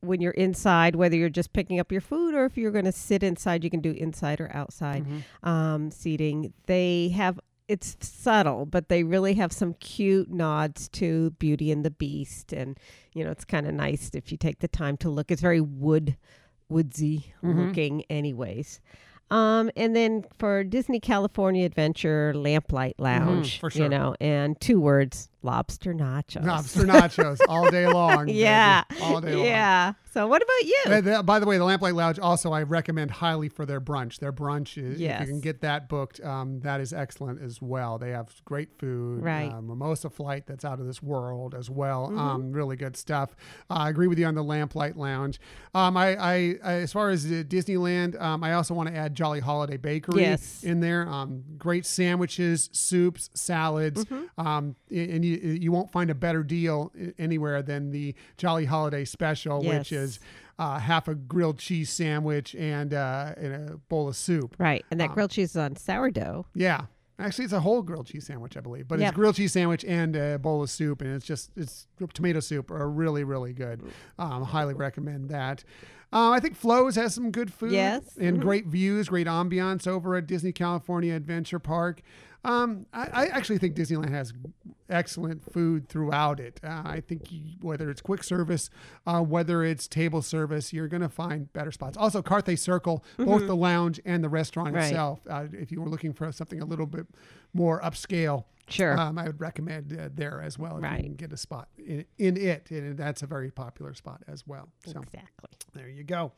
Speaker 2: when you're inside, whether you're just picking up your food or if you're going to sit inside, you can do inside or outside
Speaker 1: Mhm.
Speaker 2: um, seating. They have it's subtle, but they really have some cute nods to Beauty and the Beast, and you know it's kind of nice if you take the time to look. It's very wood, woodsy
Speaker 1: Mhm.
Speaker 2: looking, anyways. Um, and then for Disney California Adventure Lamplight Lounge,
Speaker 1: Mm-hmm, for sure.
Speaker 2: you know, and two words: lobster nachos.
Speaker 1: Lobster nachos all day long. baby.
Speaker 2: yeah,
Speaker 1: All day long.
Speaker 2: yeah. So what about you?
Speaker 1: Uh, the- by the way, the Lamplight Lounge also I recommend highly for their brunch. Their brunch is if you can get that booked, um, that is excellent as well. They have great food,
Speaker 2: Right.
Speaker 1: uh, mimosa flight that's out of this world as well.
Speaker 2: Mm-hmm.
Speaker 1: Um, really good stuff. Uh, I agree with you on the Lamplight Lounge. Um, I, I, I as far as uh, Disneyland, um, I also want to add Jolly Holiday Bakery
Speaker 2: Yes.
Speaker 1: in there. Um, great sandwiches, soups, salads,
Speaker 2: Mm-hmm.
Speaker 1: um, and you you won't find a better deal anywhere than the Jolly Holiday Special, which is uh, half a grilled cheese sandwich and, uh, and a bowl of soup.
Speaker 2: right, and that
Speaker 1: Um,
Speaker 2: grilled cheese is on sourdough.
Speaker 1: Yeah. Actually, it's a whole grilled cheese sandwich, I believe, but
Speaker 2: Yep.
Speaker 1: it's grilled cheese sandwich and a bowl of soup, and it's just it's tomato soup are really really good. Um, highly recommend that. Uh, I think Flo's has some good food,
Speaker 2: Yes.
Speaker 1: and
Speaker 2: Mhm.
Speaker 1: great views, great ambiance over at Disney California Adventure Park. Um, I, I actually think Disneyland has excellent food throughout it. Uh, I think you, whether it's quick service, uh, whether it's table service, you're going to find better spots. Also, Carthay Circle, both the lounge and the restaurant
Speaker 2: Mm-hmm. Right.
Speaker 1: itself. Uh, if you were looking for something a little bit more upscale,
Speaker 2: Sure.
Speaker 1: um, I would recommend uh, there as well if
Speaker 2: Right.
Speaker 1: you can get a spot in, in it, and that's a very popular spot as well. So
Speaker 2: exactly.
Speaker 1: there you go.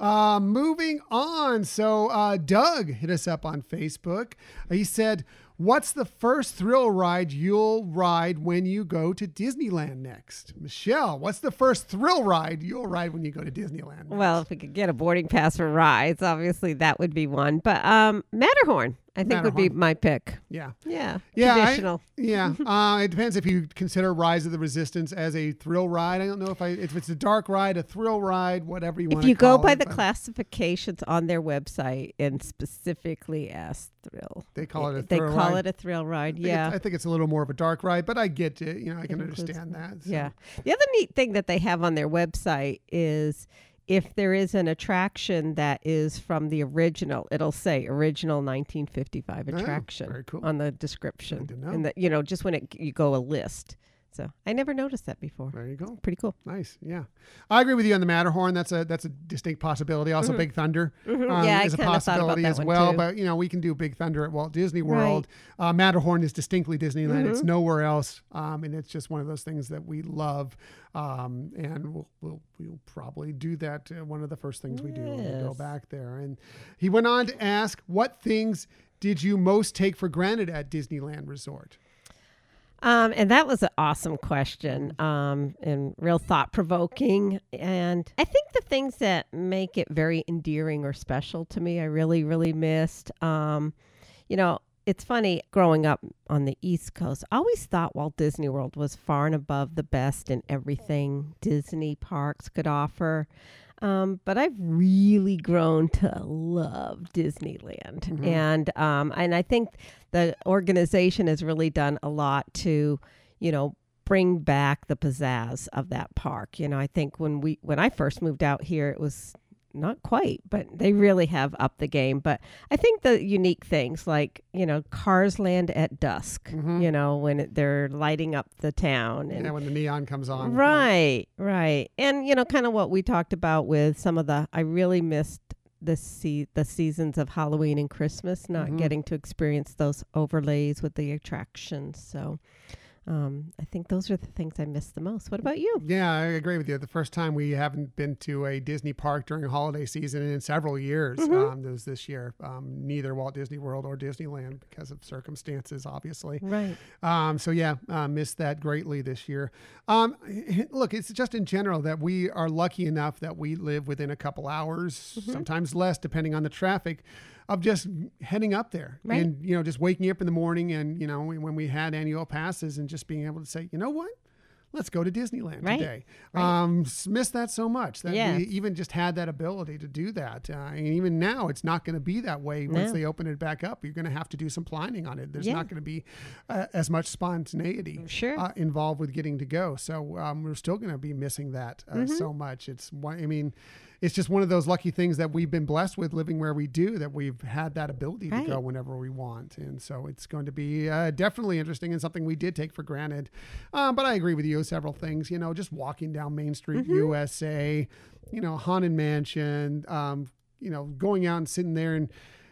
Speaker 1: Uh, moving on. So uh, Doug hit us up on Facebook. He said, "What's the first thrill ride you'll ride when you go to Disneyland next?" Michelle, what's the first thrill ride you'll ride when you go to Disneyland? next?
Speaker 2: Well, if we could get a boarding pass for rides, obviously that would be one. But um, Matterhorn, I think would be my pick.
Speaker 1: yeah.
Speaker 2: Yeah,
Speaker 1: Yeah, I-
Speaker 2: traditional.
Speaker 1: Yeah, uh, it depends if you consider Rise of the Resistance as a thrill ride. I don't know if I if it's a dark ride, a thrill ride, whatever you want. To do.
Speaker 2: If you go by
Speaker 1: it,
Speaker 2: the
Speaker 1: but
Speaker 2: classifications on their website and specifically ask thrill,
Speaker 1: they call it a thrill ride.
Speaker 2: they call
Speaker 1: ride.
Speaker 2: it a thrill ride.
Speaker 1: I think
Speaker 2: Yeah.
Speaker 1: I think it's a little more of a dark ride, but I get it. You know, I can
Speaker 2: includes
Speaker 1: understand that. so.
Speaker 2: Yeah. The other neat thing that they have on their website is if there is an attraction that is from the original, it'll say original 1955
Speaker 1: Oh, ah,
Speaker 2: attraction
Speaker 1: very cool.
Speaker 2: on the description.
Speaker 1: Good to know.
Speaker 2: And that, you know, just when it you go a list. So I never noticed that before.
Speaker 1: There you go.
Speaker 2: Pretty cool.
Speaker 1: Nice. Yeah, I agree with you on the Matterhorn. That's a that's a distinct possibility. Also, Big Thunder um,
Speaker 2: Mm-hmm. Yeah, I
Speaker 1: is a
Speaker 2: kinda thought about
Speaker 1: possibility as well.
Speaker 2: too.
Speaker 1: But you know, we can do Big Thunder at Walt Disney
Speaker 2: Right. Mm-hmm.
Speaker 1: World. Uh, Matterhorn is distinctly Disneyland. It's nowhere else, um, and it's just one of those things that we love. Um, and we'll, we'll we'll probably do that. Uh, one of the first things we do when we go back there. And he went on to ask, "What things did you most take for granted at Disneyland Resort?"
Speaker 2: Um, and that was an awesome question um, and real thought provoking. And I think the things that make it very endearing or special to me, I really, really missed. Um, you know, it's funny growing up on the East Coast, I always thought Walt Disney World was far and above the best in everything Disney parks could offer. Um, but I've really grown to love Disneyland, and um, and I think the organization has really done a lot to, you know, bring back the pizzazz of that park. You know, I think when we when I first moved out here, it was not quite, but they really have upped the game. But I think the unique things like you know Cars Land at dusk, you know, when it, they're lighting up the town and
Speaker 1: Yeah, when the neon comes on.
Speaker 2: Right, right. And you know, kind of what we talked about with some of the I really missed the se- the seasons of Halloween and Christmas, not
Speaker 1: Mhm.
Speaker 2: getting to experience those overlays with the attractions. So um, I think those are the things I miss the most. What about you?
Speaker 1: Yeah, I agree with you. The first time we haven't been to a Disney park during a holiday season in several years
Speaker 2: Mhm.
Speaker 1: um, was this year. Um, neither Walt Disney World or Disneyland because of circumstances, obviously.
Speaker 2: Right.
Speaker 1: Um, so yeah, uh, missed that greatly this year. Um, look, it's just in general that we are lucky enough that we live within a couple hours,
Speaker 2: Mm-hmm.
Speaker 1: sometimes less, depending on the traffic, of just heading up there
Speaker 2: Right.
Speaker 1: and you know just waking up in the morning and you know when we had annual passes and just being able to say, you know what. Let's go to Disneyland
Speaker 2: Right.
Speaker 1: today.
Speaker 2: Right.
Speaker 1: Um, s- miss that so much that
Speaker 2: Yeah.
Speaker 1: we even just had that ability to do that. Uh, and even now, it's not going to be that way once they open it back up. You're going to have to do some planning on it. There's
Speaker 2: Yeah.
Speaker 1: not going to be uh, as much spontaneity
Speaker 2: Sure.
Speaker 1: uh, involved with getting to go. So um, we're still going to be missing that uh,
Speaker 2: Mm-hmm.
Speaker 1: so much. It's. I mean, it's just one of those lucky things that we've been blessed with living where we do that we've had that ability
Speaker 2: Right.
Speaker 1: to go whenever we want. And so it's going to be uh, definitely interesting and something we did take for granted. Um, but I agree with you. Several things. You know, just walking down Main Street,
Speaker 2: Mm-hmm.
Speaker 1: USA. You know, Haunted Mansion. Um, you know, going out and sitting there and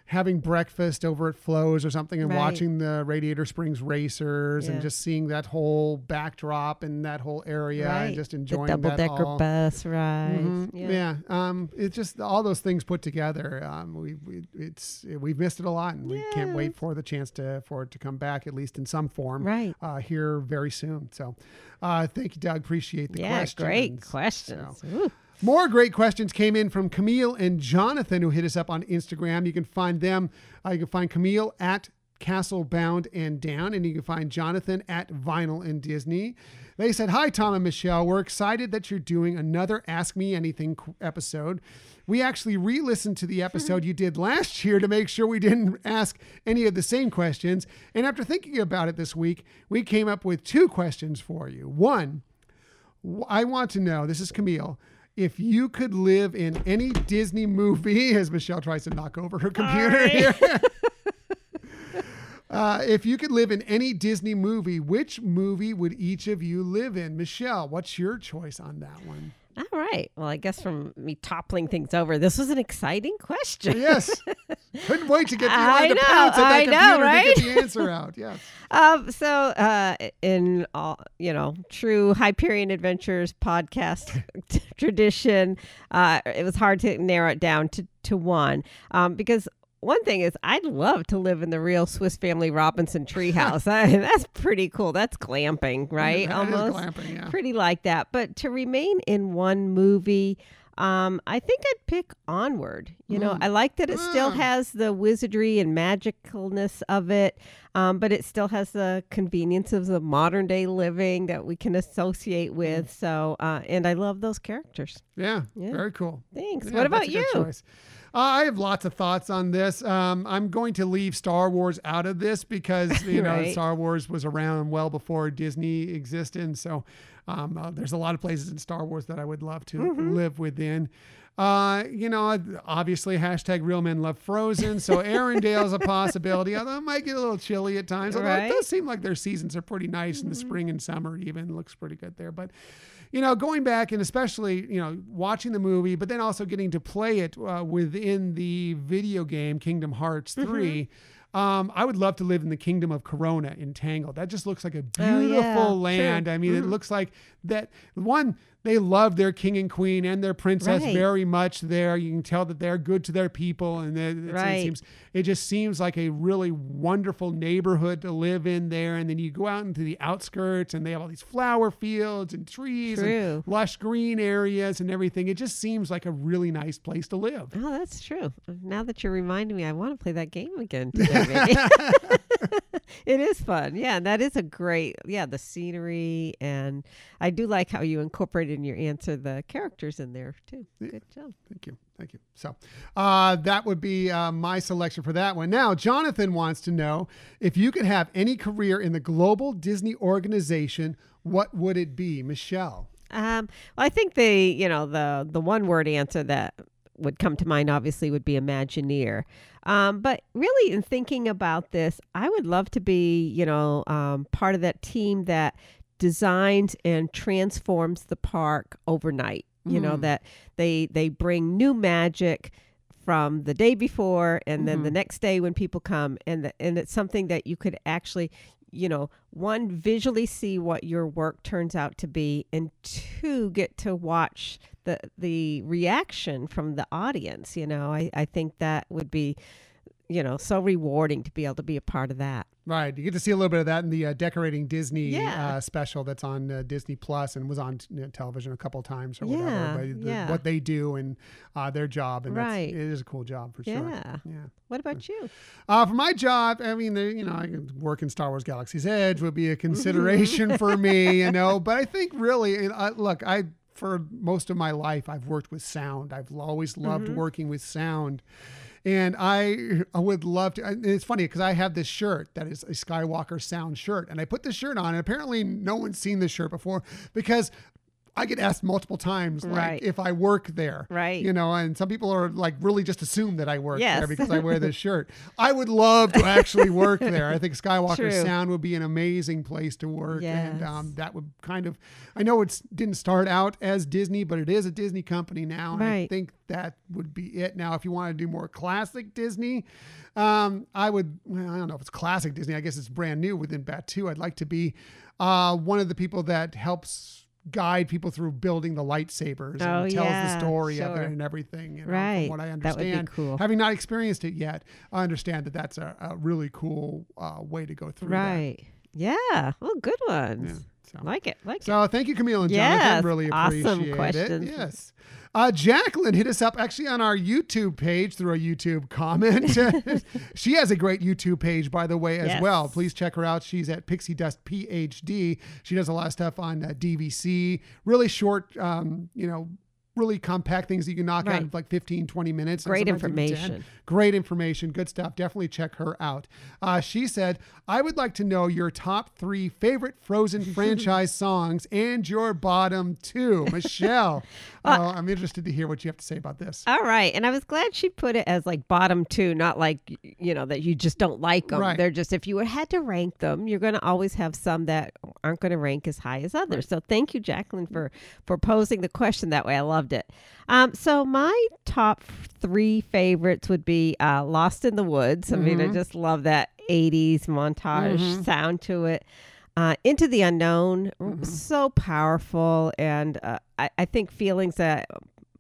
Speaker 1: having breakfast over at Flo's or something and
Speaker 2: Right.
Speaker 1: watching the Radiator Springs Racers
Speaker 2: Yeah.
Speaker 1: and just seeing that whole backdrop and that whole area and
Speaker 2: right.
Speaker 1: just
Speaker 2: the double
Speaker 1: that
Speaker 2: decker
Speaker 1: all.
Speaker 2: bus ride.
Speaker 1: Mhm.
Speaker 2: Yeah.
Speaker 1: Yeah, um, it's just all those things put together. Um, we, we it's we've missed it a lot, and we can't wait for the chance to for it to come back at least in some form
Speaker 2: Right.
Speaker 1: uh, here very soon. So, uh, thank you, Doug. Appreciate the question.
Speaker 2: Yeah,
Speaker 1: questions.
Speaker 2: great
Speaker 1: So-
Speaker 2: questions. Ooh.
Speaker 1: More great questions came in from Camille and Jonathan, who hit us up on Instagram. You can find them. Uh, you can find Camille at Castle Bound and Down, and you can find Jonathan at Vinyl and Disney. They said, Hi, Tom and Michelle. We're excited that you're doing another Ask Me Anything episode. We actually re listened to the episode you did last year to make sure we didn't ask any of the same questions. And after thinking about it this week, we came up with two questions for you. One, I want to know this is Camille. If you could live in any Disney movie, as Michelle tries to knock over her computer here. Uh, if you could live in any Disney movie, which movie would each of you live in? Michelle, what's your choice on that one?
Speaker 2: All right. Well, I guess from me toppling things over, this was an exciting question.
Speaker 1: Yes. Couldn't wait to get you
Speaker 2: I
Speaker 1: to
Speaker 2: know,
Speaker 1: pounce at that
Speaker 2: I know,
Speaker 1: computer to get the answer out. Yes.
Speaker 2: Um, so, uh, in all, you know, true Hyperion Adventures podcast tradition, uh, it was hard to narrow it down to, to one. Um, because one thing is I'd love to live in the real Swiss Family Robinson treehouse. That's pretty cool. That's glamping, right? Almost
Speaker 1: glamping, yeah.
Speaker 2: pretty like that. But to remain in one movie, um, I think I'd pick Onward. You know,
Speaker 1: Mm.
Speaker 2: I like that it still
Speaker 1: Ah.
Speaker 2: has the wizardry and magicalness of it, um, but it still has the convenience of the modern day living that we can associate with. So, uh, and I love those characters.
Speaker 1: Yeah,
Speaker 2: Yeah.
Speaker 1: very cool.
Speaker 2: Thanks.
Speaker 1: Yeah,
Speaker 2: what about you?
Speaker 1: Uh, I have lots of thoughts on this. Um, I'm going to leave Star Wars out of this because you know
Speaker 2: Right.
Speaker 1: Star Wars was around well before Disney existed, so um, uh, there's a lot of places in Star Wars that I would love to
Speaker 2: Mm-hmm.
Speaker 1: live within. Uh, you know, obviously hashtag real men love Frozen, so Arendelle's a possibility. Although it might get a little chilly at times. Although it
Speaker 2: Right. Mm-hmm.
Speaker 1: does seem like their seasons are pretty nice in the spring and summer. Even looks pretty good there, but you know, going back and especially, you know, watching the movie, but then also getting to play it uh, within the video game Kingdom Hearts
Speaker 2: Mm-hmm.
Speaker 1: 3. Um, I would love to live in the kingdom of Corona in Tangled. That just looks like a
Speaker 2: Oh,
Speaker 1: beautiful
Speaker 2: yeah, true.
Speaker 1: land. I mean, it looks like that one, they love their king and queen and their princess
Speaker 2: Right.
Speaker 1: very much there. You can tell that they're good to their people. And it,
Speaker 2: Right.
Speaker 1: it seems, it just seems like a really wonderful neighborhood to live in there. And then you go out into the outskirts and they have all these flower fields and trees and lush green areas and everything. It just seems like a really nice place to live.
Speaker 2: Oh, that's true. Now that you're reminding me, I want to play that game again today. It is fun. Yeah, and that is a great. Yeah, the scenery, and I do like how you incorporate in your answer the characters in there too. Good job.
Speaker 1: Thank you. Thank you. So uh, that would be uh, my selection for that one. Now, Jonathan wants to know if you could have any career in the global Disney organization, what would it be? Michelle.
Speaker 2: Um, well, I think the you know the the one word answer that would come to mind obviously would be Imagineer. Um, but really, in thinking about this, I would love to be you know um, part of that team that designs and transforms the park overnight. You know
Speaker 1: Mm.
Speaker 2: that they they bring new magic from the day before and then the next day when people come and the, and it's something that you could actually you know, one, visually see what your work turns out to be, and two, get to watch the the reaction from the audience. You know, I, I think that would be, you know, so rewarding to be able to be a part of that.
Speaker 1: Right. You get to see a little bit of that in the uh, Decorating Disney
Speaker 2: Yeah.
Speaker 1: uh, special that's on uh, Disney Plus and was on you know, television a couple of times or
Speaker 2: Yeah,
Speaker 1: whatever. But the-
Speaker 2: yeah.
Speaker 1: what they do and uh, their job. And that's-
Speaker 2: Right.
Speaker 1: it is a cool job for sure.
Speaker 2: Yeah.
Speaker 1: Yeah.
Speaker 2: What about you?
Speaker 1: Uh, for my job, I mean, the, you know, I could work in Star Wars Galaxy's Edge would be a consideration for me, you know. But I think really, look, I for most of my life I've worked with sound. I've always loved mm-hmm. working with sound, and I I would love to. and It's funny because I have this shirt that is a Skywalker sound shirt, and I put this shirt on, and apparently no one's seen this shirt before because. I get asked multiple times, like
Speaker 2: Right.
Speaker 1: if I work there,
Speaker 2: Right.
Speaker 1: You know, and some people are like really just assume that I work
Speaker 2: Yes.
Speaker 1: there because I wear this shirt. I would love to actually work there. I think Skywalker
Speaker 2: True.
Speaker 1: Sound would be an amazing place to work, and um, that would kind of. I know it didn't start out as Disney, but it is a Disney company now. And I
Speaker 2: Right.
Speaker 1: think that would be it. Now, if you want to do more classic Disney, um, I would. Well, I don't know if it's classic Disney. I guess it's brand new within Batuu. I'd like to be uh, one of the people that helps. Guide people through building the lightsabers
Speaker 2: Oh,
Speaker 1: and tells the
Speaker 2: yeah,
Speaker 1: story of it and everything. You know,
Speaker 2: Right.
Speaker 1: What I
Speaker 2: That would be
Speaker 1: understand,
Speaker 2: cool.
Speaker 1: having not experienced it yet, I understand that that's a, a really cool uh, way to go through
Speaker 2: Right. Yeah. Well, good
Speaker 1: that.
Speaker 2: ones.
Speaker 1: Yeah, so.
Speaker 2: Like it. Like it.
Speaker 1: So thank you, Camille and Jonathan.
Speaker 2: Yes,
Speaker 1: really
Speaker 2: awesome
Speaker 1: appreciate
Speaker 2: questions.
Speaker 1: it. Yes. Uh, Jacqueline hit us up actually on our YouTube page through a YouTube comment. she has a great YouTube page, by the way, as
Speaker 2: Yes.
Speaker 1: well. Please check her out. She's at Pixie Dust PhD. She does a lot of stuff on uh, DVC, really short, um, you know, really compact things that you can knock out in like 15, 20 minutes.
Speaker 2: Great
Speaker 1: sometimes even 10.
Speaker 2: information.
Speaker 1: Great information. Good stuff. Definitely check her out. Uh, she said, I would like to know your top three favorite Frozen franchise songs and your bottom two. Michelle, uh, I'm interested to hear what you have to say about this.
Speaker 2: All right. And I was glad she put it as like bottom two, not like, you know, that you just don't like them.
Speaker 1: Right.
Speaker 2: They're just, if you had to rank them, you're going to always have some that aren't going to rank as high as others. So thank you, Jacqueline, for, for posing the question that way. I loved it. Um, so my top three favorites would be uh, Lost in the Woods. I mean, I just love that 80s montage sound to it. Uh, Into the Unknown, so powerful. And uh, I, I think feelings that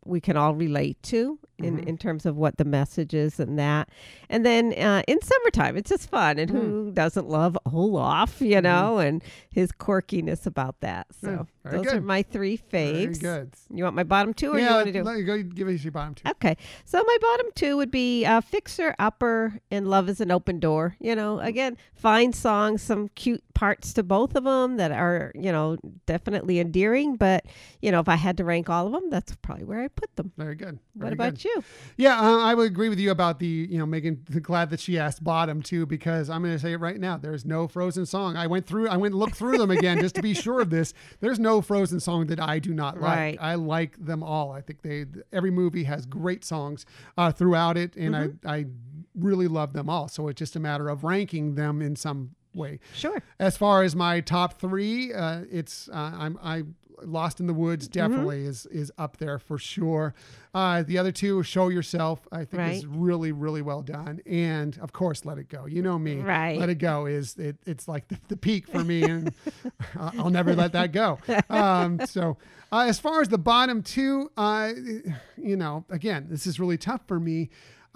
Speaker 2: we can all relate to in, mm-hmm. in terms of what the message is and that. And then uh, in summertime, it's just fun. And who mm. doesn't love Olaf, you mm-hmm. know, and his quirkiness about that. Mm. So
Speaker 1: Yeah, very
Speaker 2: those are my three faves.
Speaker 1: Very good.
Speaker 2: You want my bottom two or you want to do?
Speaker 1: let- go give us your bottom two.
Speaker 2: Okay. So my bottom two would be uh, Fixer Upper and Love is an Open Door. You know, mm. again, fine songs, some cute parts to both of them that are, you know, definitely endearing. But, you know, if I had to rank all of them, that's probably where I put them.
Speaker 1: Very good.
Speaker 2: What about
Speaker 1: good.
Speaker 2: you?
Speaker 1: Yeah, uh, I would agree with you about the, you know, Megan, glad that she asked bottom too, because I'm going to say it right now. There's no Frozen song. I went through, I went looked through them again just to be sure of this. There's no Frozen song that I do not like.
Speaker 2: Right.
Speaker 1: I like them all. I think they, every movie has great songs uh, throughout it, and I, I really love them all. So it's just a matter of ranking them in some way.
Speaker 2: Sure.
Speaker 1: As far as my top three, uh, it's uh, I'm I Lost in the Woods
Speaker 2: Mm-hmm.
Speaker 1: definitely is is up there for sure. Uh, the other two, Show Yourself, I think is really really well done, and of course, Let It Go. You know me,
Speaker 2: Right.
Speaker 1: Let It Go is it, it's like the, the peak for me, and I'll never let that go. Um, so. Uh, as far as the bottom two, uh, you know, again, this is really tough for me.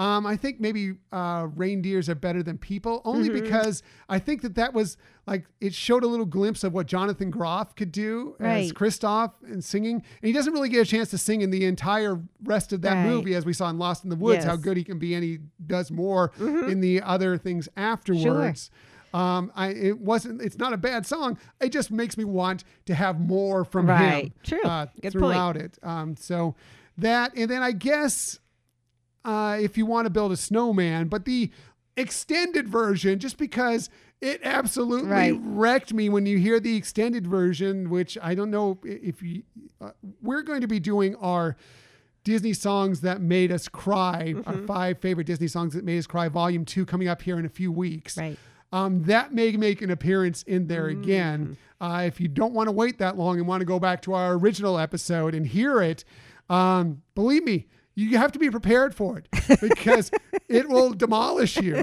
Speaker 1: Um, I think maybe uh, reindeers are better than people, only
Speaker 2: Mm-hmm.
Speaker 1: because I think that that was like it showed a little glimpse of what Jonathan Groff could do as
Speaker 2: Right.
Speaker 1: Kristoff and singing, and he doesn't really get a chance to sing in the entire rest of that
Speaker 2: Right.
Speaker 1: movie, as we saw in Lost in the Woods, how
Speaker 2: Yes. Mm-hmm.
Speaker 1: good he can be, and he does more in the other things afterwards. Um, I it wasn't. It's not a bad song. It just makes me want to have more from him
Speaker 2: True.
Speaker 1: uh,
Speaker 2: Good point.
Speaker 1: throughout it. Um, so that, and then I guess uh, if you want to build a snowman, but the extended version, just because it absolutely
Speaker 2: Right.
Speaker 1: wrecked me when you hear the extended version, which I don't know if you, uh, we're going to be doing our Disney songs that made us cry, our
Speaker 2: Mm-hmm.
Speaker 1: five favorite Disney songs that made us cry, volume two, coming up here in a few weeks.
Speaker 2: Right.
Speaker 1: Um, that may make an appearance in there
Speaker 2: Mm.
Speaker 1: again. Uh, if you don't want to wait that long and want to go back to our original episode and hear it, um, believe me, you have to be prepared for it because it will demolish you.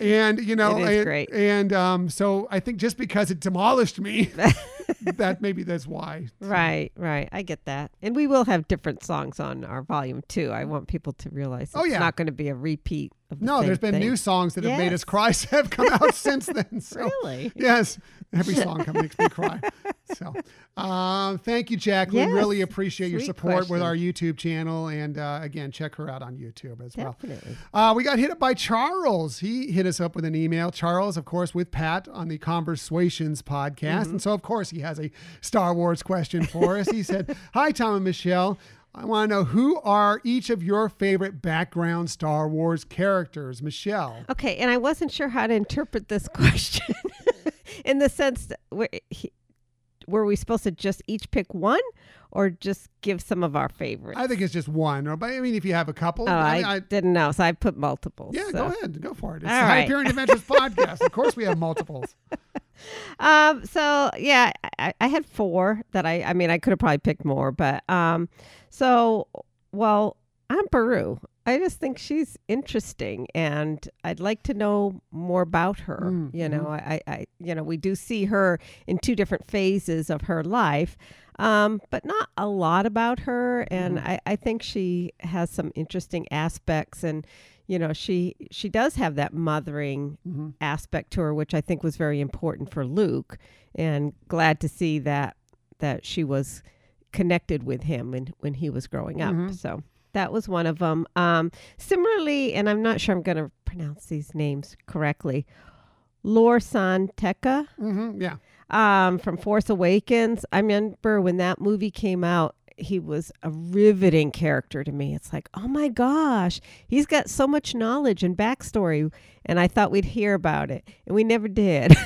Speaker 1: and you know, and,
Speaker 2: great.
Speaker 1: and um, so I think just because it demolished me, that maybe that's why.
Speaker 2: Right, right. I get that. And we will have different songs on our volume too. I want people to realize it's
Speaker 1: Oh, yeah.
Speaker 2: not going to be a repeat of the
Speaker 1: No, there's been
Speaker 2: thing.
Speaker 1: new songs that have made us cry have come out since then. So
Speaker 2: Really?
Speaker 1: yes, every song comes makes me cry. So, um, thank you, Jacqueline.
Speaker 2: Yes,
Speaker 1: Really appreciate your
Speaker 2: sweet
Speaker 1: support with our YouTube channel, and uh, again, check her out on YouTube as well.
Speaker 2: Definitely.
Speaker 1: Uh, we got hit up by Charles. He hit us up with an email. Charles, of course, with Pat on the Conversations podcast. And so, of course, he has a Star Wars question for us. He said, Hi, Tom and Michelle. I want to know who are each of your favorite background Star Wars characters? Michelle.
Speaker 2: Okay, and I wasn't sure how to interpret this question in the sense that were, he, were we supposed to just each pick one or just give some of our favorites?
Speaker 1: I think it's just one. Or, but I mean, if you have a couple,
Speaker 2: Oh, I,
Speaker 1: mean, I-
Speaker 2: didn't know, so I put multiples.
Speaker 1: yeah,
Speaker 2: so.
Speaker 1: go ahead, go for it. It's
Speaker 2: All
Speaker 1: the
Speaker 2: right.
Speaker 1: Hyperion Adventures podcast. Of course, we have multiples.
Speaker 2: Um, so yeah, I, I had four that I, I mean, I could have probably picked more, but um, so well, Aunt Beru. I just think she's interesting, and I'd like to know more about her.
Speaker 1: Mm,
Speaker 2: You know, I, I, I, you know, we do see her in two different phases of her life, um, but not a lot about her. And I, I think she has some interesting aspects, and you know, she she does have that mothering
Speaker 1: hmm
Speaker 2: aspect to her, which I think was very important for Luke, and glad to see that that she was connected with him when when he was growing up.
Speaker 1: Mhm.
Speaker 2: So that was one of them. Um, similarly, and I'm not sure I'm going to pronounce these names correctly. Lor San Tekka
Speaker 1: hmm Yeah.
Speaker 2: um, from Force Awakens. I remember when that movie came out, he was a riveting character to me. It's like, oh my gosh, he's got so much knowledge and backstory, and I thought we'd hear about it, and we never did.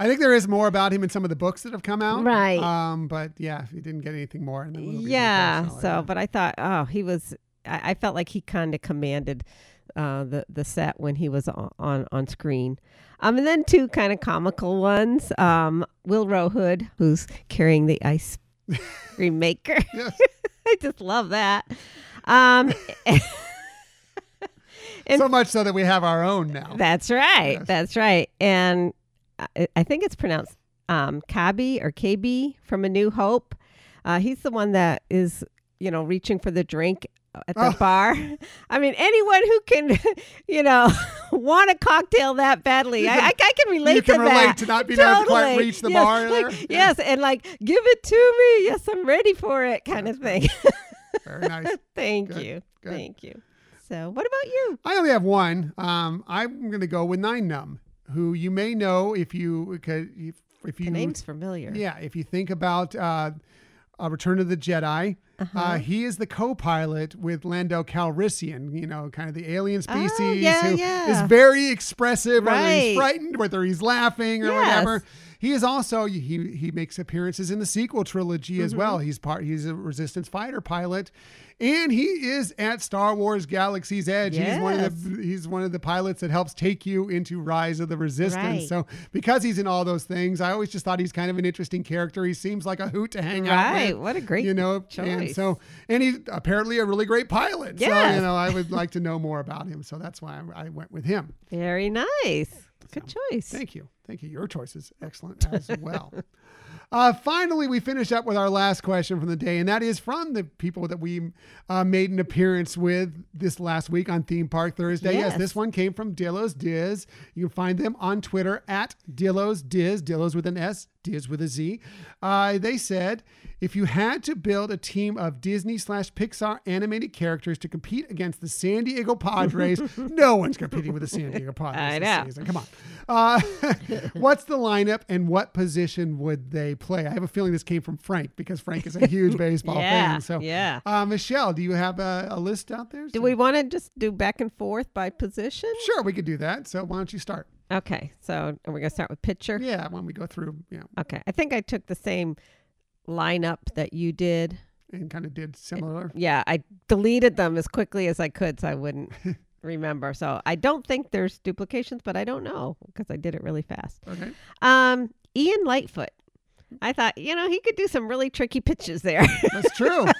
Speaker 1: I think there is more about him in some of the books that have come out.
Speaker 2: Right.
Speaker 1: Um, but yeah, he didn't get anything more in the movie.
Speaker 2: yeah. So, but I thought, oh, he was. I, I felt like he kind of commanded uh, the the set when he was on on, on screen. Um, and then two kind of comical ones. Um, Will Hood, who's carrying the ice cream maker.
Speaker 1: Yes.
Speaker 2: I just love that. Um,
Speaker 1: so much so that we have our own now.
Speaker 2: that's right.
Speaker 1: Yes.
Speaker 2: That's right. And I, I think it's pronounced um, Kabi or KB from A New Hope. Uh, he's the one that is, you know, reaching for the drink at the
Speaker 1: Oh.
Speaker 2: bar. I mean, anyone who can, you know, want a cocktail that badly, I,
Speaker 1: can-
Speaker 2: I, I can relate
Speaker 1: you can
Speaker 2: to
Speaker 1: relate
Speaker 2: that.
Speaker 1: to not being able to quite reach the
Speaker 2: Yes,
Speaker 1: bar
Speaker 2: like.
Speaker 1: Yeah.
Speaker 2: Yes, and like, give it to me. Yes, I'm ready for it, kind of thing.
Speaker 1: Very nice.
Speaker 2: Thank
Speaker 1: Good,
Speaker 2: you.
Speaker 1: good.
Speaker 2: Thank you. So, what about you?
Speaker 1: I only have one. Um, I'm going to go with Nien Nunb, who you may know if you if, if you
Speaker 2: The name's familiar.
Speaker 1: yeah if you think about uh, uh, Return of the Jedi. Uh
Speaker 2: Uh-huh.
Speaker 1: he is the co-pilot with Lando Calrissian, you know, kind of the alien species
Speaker 2: Oh, yeah,
Speaker 1: who is
Speaker 2: yeah.
Speaker 1: very expressive, whether he's frightened, whether he's laughing or
Speaker 2: Yes.
Speaker 1: whatever. He is also he he makes appearances in the sequel trilogy as
Speaker 2: Mm-hmm.
Speaker 1: well. He's part he's a resistance fighter pilot, and he is at Star Wars Galaxy's Edge. He's one of the he's one of the pilots that helps take you into Rise of the Resistance.
Speaker 2: Right.
Speaker 1: So because he's in all those things, I always just thought he's kind of an interesting character. He seems like a hoot to hang out with
Speaker 2: Right. What a great
Speaker 1: you know and
Speaker 2: choice.
Speaker 1: so and he's apparently a really great pilot so you know i would like to know more about him so that's why i, I went with him
Speaker 2: Very nice. Good choice.
Speaker 1: thank you. Thank you. Your choice is excellent as well. Uh, finally we finish up with our last question from the day and that is from the people that we uh, made an appearance with this last week on theme park thursday. Yes,
Speaker 2: Yes.
Speaker 1: this one came from dillos diz. You can find them on twitter at dillos diz dillos with an s diz with a z uh, they said if you had to build a team of Disney slash Pixar animated characters to compete against the San Diego Padres, no one's competing with the San Diego Padres
Speaker 2: I
Speaker 1: this
Speaker 2: know.
Speaker 1: season. Come on. Uh, what's the lineup and what position would they play? I have a feeling this came from Frank because Frank is a huge baseball
Speaker 2: Yeah,
Speaker 1: fan. So,
Speaker 2: yeah.
Speaker 1: uh, Michelle, do you have a, a list out there?
Speaker 2: Do we want to just do back and forth by position?
Speaker 1: Sure, we could do that. So, why don't you start?
Speaker 2: Okay. So we're going to start with pitcher.
Speaker 1: Yeah, when we go through, yeah,
Speaker 2: Okay. I think I took the same lineup that you did.
Speaker 1: and kind of did similar.
Speaker 2: Yeah. I deleted them as quickly as I could so I wouldn't remember. So I don't think there's duplications, but I don't know because I did it really fast.
Speaker 1: Okay.
Speaker 2: Um, Ian Lightfoot I thought, you know, he could do some really tricky pitches there.
Speaker 1: That's true.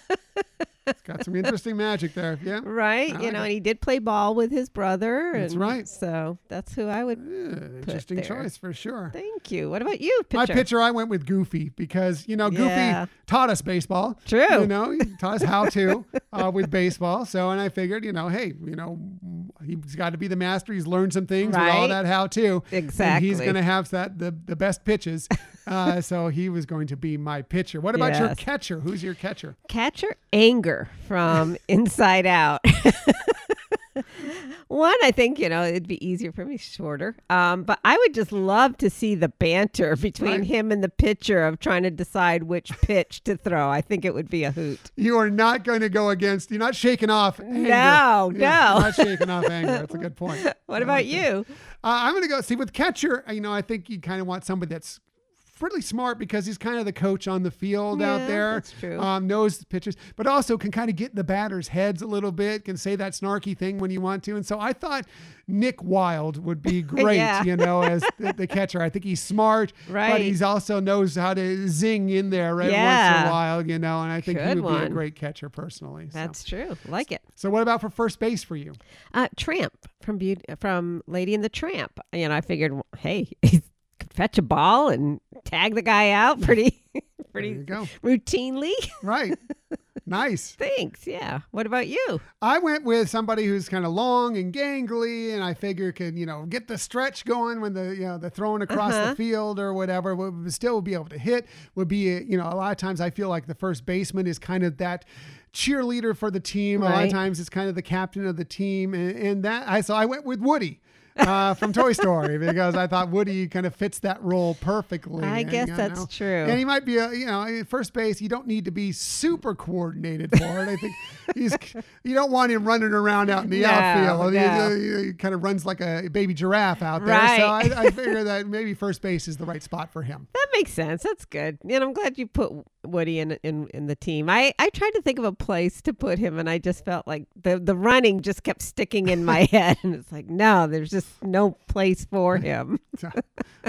Speaker 1: it's got some interesting magic there. Yeah.
Speaker 2: right?
Speaker 1: I
Speaker 2: you
Speaker 1: like
Speaker 2: know,
Speaker 1: it.
Speaker 2: and he did play ball with his brother.
Speaker 1: That's
Speaker 2: and
Speaker 1: right.
Speaker 2: So that's who I would.
Speaker 1: Yeah, interesting choice for sure.
Speaker 2: Thank you. What about you,
Speaker 1: My
Speaker 2: pitcher?
Speaker 1: pitcher, I went with Goofy because you know Goofy
Speaker 2: Yeah.
Speaker 1: taught us baseball.
Speaker 2: True.
Speaker 1: You know, he taught us how to uh, with baseball. So, and I figured, you know, hey, you know, he's got to be the master. He's learned some things with all
Speaker 2: Right.
Speaker 1: that how to. And
Speaker 2: Exactly.
Speaker 1: he's going to have that the the best pitches. Uh, so he was going to be my pitcher. What about your catcher? Who's your catcher?
Speaker 2: Catcher Anger from Inside Out. One, I think, you know, it'd be easier for me, shorter. Um, but I would just love to see the banter between
Speaker 1: Right.
Speaker 2: him and the pitcher of trying to decide which pitch to throw. I think it would be a hoot.
Speaker 1: You are not going to go against. You're not shaking off. Anger.
Speaker 2: No,
Speaker 1: Yeah,
Speaker 2: no.
Speaker 1: not shaking off anger. That's a good point.
Speaker 2: What about you?
Speaker 1: Uh, I'm going to go see with catcher. You know, I think you kind of want somebody that's really smart because he's kind of the coach on the field out there.
Speaker 2: that's true.
Speaker 1: Um, knows the pitchers, but also can kind of get in the batters' heads a little bit. Can say that snarky thing when you want to. And so I thought Nick Wilde would be great.
Speaker 2: Yeah.
Speaker 1: You know, as the, the catcher. I think he's smart,
Speaker 2: right.
Speaker 1: but he's also knows how to zing in there right once in a while. You know, and I think he
Speaker 2: Good
Speaker 1: would be a great catcher personally. so.
Speaker 2: That's true. Like it.
Speaker 1: so. What about for first base for you?
Speaker 2: Uh, Tramp from Beauty, from Lady and the Tramp. You know, I figured, well, hey, he fetch a ball and tag the guy out pretty, pretty routinely.
Speaker 1: Right. nice.
Speaker 2: Thanks. Yeah. What about you?
Speaker 1: I went with somebody who's kind of long and gangly, and I figure can you know get the stretch going when the you know the throwing across
Speaker 2: Uh-huh.
Speaker 1: the field or whatever. Would still be able to hit. Would be you know a lot of times I feel like the first baseman is kind of that cheerleader for the team. A lot of times it's kind of the captain of the team, and, and that I so I went with Woody. Uh, from Toy Story because I thought Woody kind of fits that role perfectly.
Speaker 2: I
Speaker 1: and,
Speaker 2: guess
Speaker 1: you
Speaker 2: that's
Speaker 1: know,
Speaker 2: true.
Speaker 1: And he might be a, you know, first base, you don't need to be super coordinated for it. I think he's, you don't want him running around out in the
Speaker 2: No,
Speaker 1: outfield. He-
Speaker 2: no.
Speaker 1: He, he kind of runs like a baby giraffe out there. Right. So I, I figure that maybe first base is the right spot for him.
Speaker 2: That makes sense. That's good. And I'm glad you put Woody in in, in the team. I, I tried to think of a place to put him, and I just felt like the, the running just kept sticking in my head. And it's like, no, there's just no place for him.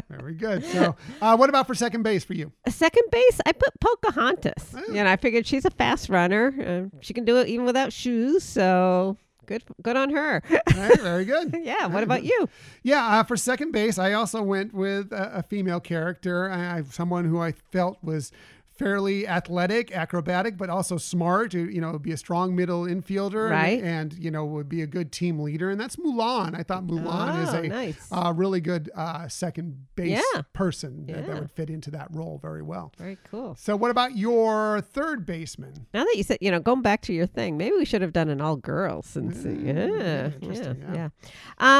Speaker 1: Very good. So, uh, what about for second base for you?
Speaker 2: Second base, I put Pocahontas.
Speaker 1: Oh.
Speaker 2: You know, I figured she's a fast runner. Uh, she can do it even without shoes. So good, good on her.
Speaker 1: Right, very good.
Speaker 2: yeah. What about you?
Speaker 1: Yeah, uh, for second base, I also went with a, a female character, I, I- someone who I felt was fairly athletic, acrobatic, but also smart. You know, be a strong middle infielder, and-
Speaker 2: Right.
Speaker 1: And, you know would be a good team leader, and that's Mulan. I thought Mulan is
Speaker 2: Oh,
Speaker 1: a
Speaker 2: nice.
Speaker 1: uh, really good uh, second base
Speaker 2: Yeah.
Speaker 1: person that, that would fit into that role very well.
Speaker 2: Very cool.
Speaker 1: So, what about your third baseman?
Speaker 2: Now that you said, you know, going back to your thing, maybe we should have done an all girls since,
Speaker 1: Mm,
Speaker 2: yeah,
Speaker 1: yeah,
Speaker 2: yeah,
Speaker 1: interesting,
Speaker 2: yeah.
Speaker 1: yeah.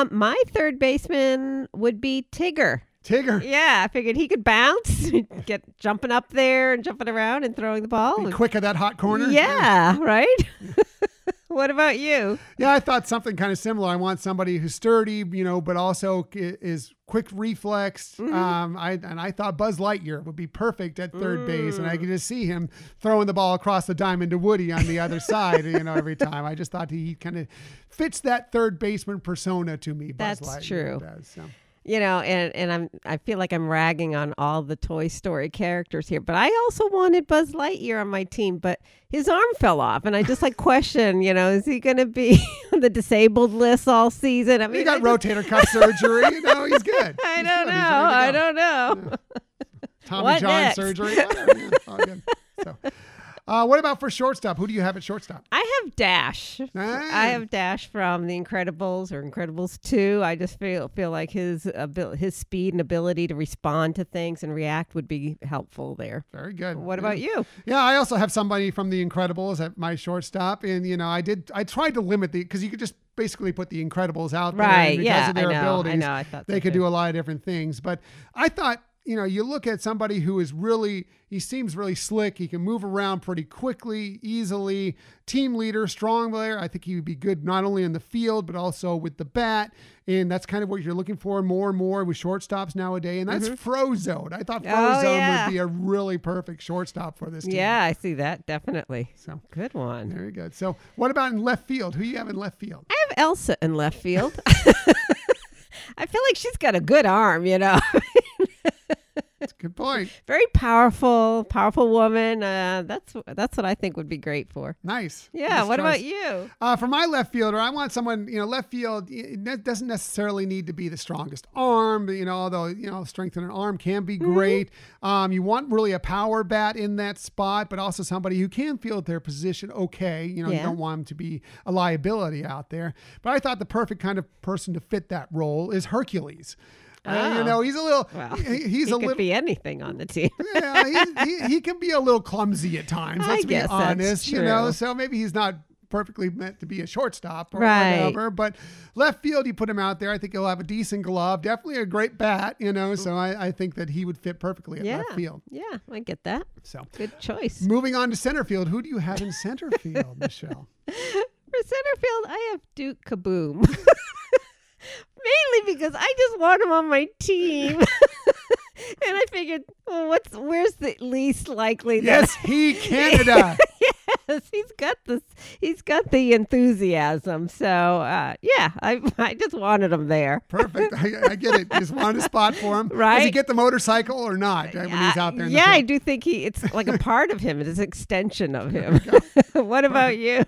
Speaker 2: Um, my third baseman would be Tigger.
Speaker 1: Tigger.
Speaker 2: Yeah, I figured he could bounce, get jumping up there and jumping around and throwing the ball.
Speaker 1: Be quick at that hot corner.
Speaker 2: Yeah, right. what about you?
Speaker 1: Yeah, I thought something kind of similar. I want somebody who's sturdy, you know, but also is quick reflex.
Speaker 2: Mm-hmm.
Speaker 1: Um, I and I thought Buzz Lightyear would be perfect at third base, and I
Speaker 2: Mm.
Speaker 1: could just see him throwing the ball across the diamond to Woody on the other side. You know, every time. I just thought he kind of fits that third baseman persona to me. Buzz
Speaker 2: That's
Speaker 1: Lightyear
Speaker 2: true.
Speaker 1: Does, so.
Speaker 2: You know, and and I'm I feel like I'm ragging on all the Toy Story characters here, but I also wanted Buzz Lightyear on my team, but his arm fell off, and I just like question, you know, is he going to be on the disabled list all season? I mean,
Speaker 1: He got
Speaker 2: I just-
Speaker 1: rotator cuff surgery. You know, he's good.
Speaker 2: I
Speaker 1: He's
Speaker 2: don't
Speaker 1: good.
Speaker 2: know. I don't know.
Speaker 1: Tommy
Speaker 2: What
Speaker 1: John
Speaker 2: next?
Speaker 1: surgery. Whatever. Yeah. So, uh, what about for shortstop? Who do you have at shortstop?
Speaker 2: I have Dash.
Speaker 1: Ah.
Speaker 2: I have Dash from The Incredibles or Incredibles 2. I just feel feel like his abil- his speed and ability to respond to things and react would be helpful there.
Speaker 1: Very good.
Speaker 2: What
Speaker 1: Yeah.
Speaker 2: about you?
Speaker 1: Yeah, I also have somebody from The Incredibles at my shortstop, and you know, I did. I tried to limit the because you could just basically put The Incredibles out there,
Speaker 2: Right,
Speaker 1: because
Speaker 2: yeah,
Speaker 1: of their
Speaker 2: I know, I
Speaker 1: abilities,
Speaker 2: know, I thought
Speaker 1: they
Speaker 2: so
Speaker 1: could
Speaker 2: too.
Speaker 1: do a lot of different things. But I thought, you know, you look at somebody who is really, he seems really slick. He can move around pretty quickly, easily. Team leader, strong player. I think he would be good not only in the field but also with the bat. And that's kind of what you're looking for more and more with shortstops nowadays. And that's Frozone. I thought
Speaker 2: Mm-hmm. Oh,
Speaker 1: Frozone
Speaker 2: yeah.
Speaker 1: would be a really perfect shortstop for this team.
Speaker 2: Yeah, I see that definitely.
Speaker 1: So
Speaker 2: Good one.
Speaker 1: very good. So, what about in left field? Who you have in left field?
Speaker 2: I have Elsa in left field. I feel like she's got a good arm, you know.
Speaker 1: That's a good point.
Speaker 2: Very powerful, powerful woman. Uh, that's that's what I think would be great for.
Speaker 1: Nice.
Speaker 2: Yeah.
Speaker 1: Nice
Speaker 2: what
Speaker 1: choice.
Speaker 2: about you?
Speaker 1: Uh, for my left fielder, I want someone, you know, left field it doesn't necessarily need to be the strongest arm, but, you know, although, you know, strength in an arm can be
Speaker 2: Mm-hmm.
Speaker 1: great. Um, you want really a power bat in that spot, but also somebody who can field their position okay. You know, you don't want them to be a liability out there. But I thought the perfect kind of person to fit that role is Hercules. Uh, you
Speaker 2: Oh.
Speaker 1: know, he's a little,
Speaker 2: Well,
Speaker 1: he- he's
Speaker 2: he
Speaker 1: a
Speaker 2: could
Speaker 1: little,
Speaker 2: be anything on the team.
Speaker 1: yeah, he, he, he can be a little clumsy at times.
Speaker 2: I
Speaker 1: Let's be
Speaker 2: guess that's
Speaker 1: honest, you know. So maybe he's not perfectly meant to be a shortstop or
Speaker 2: Right.
Speaker 1: whatever. But left field, you put him out there. I think he'll have a decent glove, definitely a great bat, you know. So I, I think that he would fit perfectly at
Speaker 2: yeah.
Speaker 1: left field.
Speaker 2: Yeah, I get that.
Speaker 1: So
Speaker 2: Good choice.
Speaker 1: moving on to center field, who do you have in center field, Michelle?
Speaker 2: For center field, I have Duke Kaboom. Mainly because I just want him on my team. and I figured, well, what's where's the least likely that
Speaker 1: yes, he Canada.
Speaker 2: yes, he's got this he's got the enthusiasm. So uh, yeah, I I just wanted him there.
Speaker 1: Perfect. I, I get it. You just wanted a spot for him. right? Does he get the motorcycle or not when he's out there? In
Speaker 2: yeah,
Speaker 1: the
Speaker 2: I do think he it's like a part of him. It's an extension of him. what about you?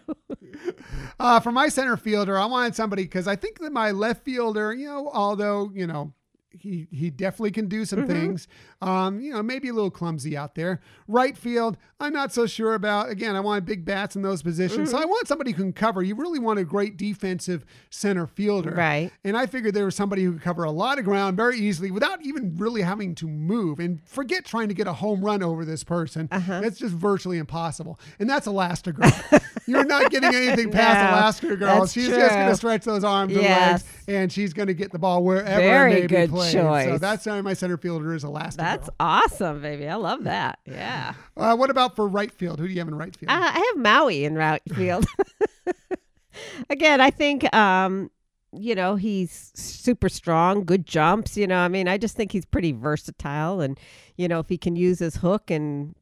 Speaker 1: Uh, for my center fielder, I wanted somebody because I think that my left fielder, you know, although you know he he definitely can do some things, um, you know, maybe a little clumsy out there. Right field, I'm not so sure about. Again, I want big bats in those positions, so I want somebody who can cover. You really want a great defensive center fielder,
Speaker 2: Right.
Speaker 1: And I figured there was somebody who could cover a lot of ground very easily without even really having to move. And forget trying to get a home run over this person.
Speaker 2: Uh-huh.
Speaker 1: That's just virtually impossible. And that's Elastigirl. You're not getting anything past
Speaker 2: No,
Speaker 1: Elastigirl.
Speaker 2: that's
Speaker 1: She's just going to stretch those arms
Speaker 2: Yes.
Speaker 1: and legs, and she's going to get the ball wherever
Speaker 2: Very
Speaker 1: it may be
Speaker 2: Very
Speaker 1: good. So
Speaker 2: choice.
Speaker 1: that's why my center fielder is Elastigirl.
Speaker 2: That's awesome, baby. I love that. Yeah.
Speaker 1: uh, what about for right field? Who do you have in right field?
Speaker 2: Uh, I have Maui in right field. Again, I think um, you know he's super strong, good jumps. You know, I mean, I just think he's pretty versatile, and you know, if he can use his hook and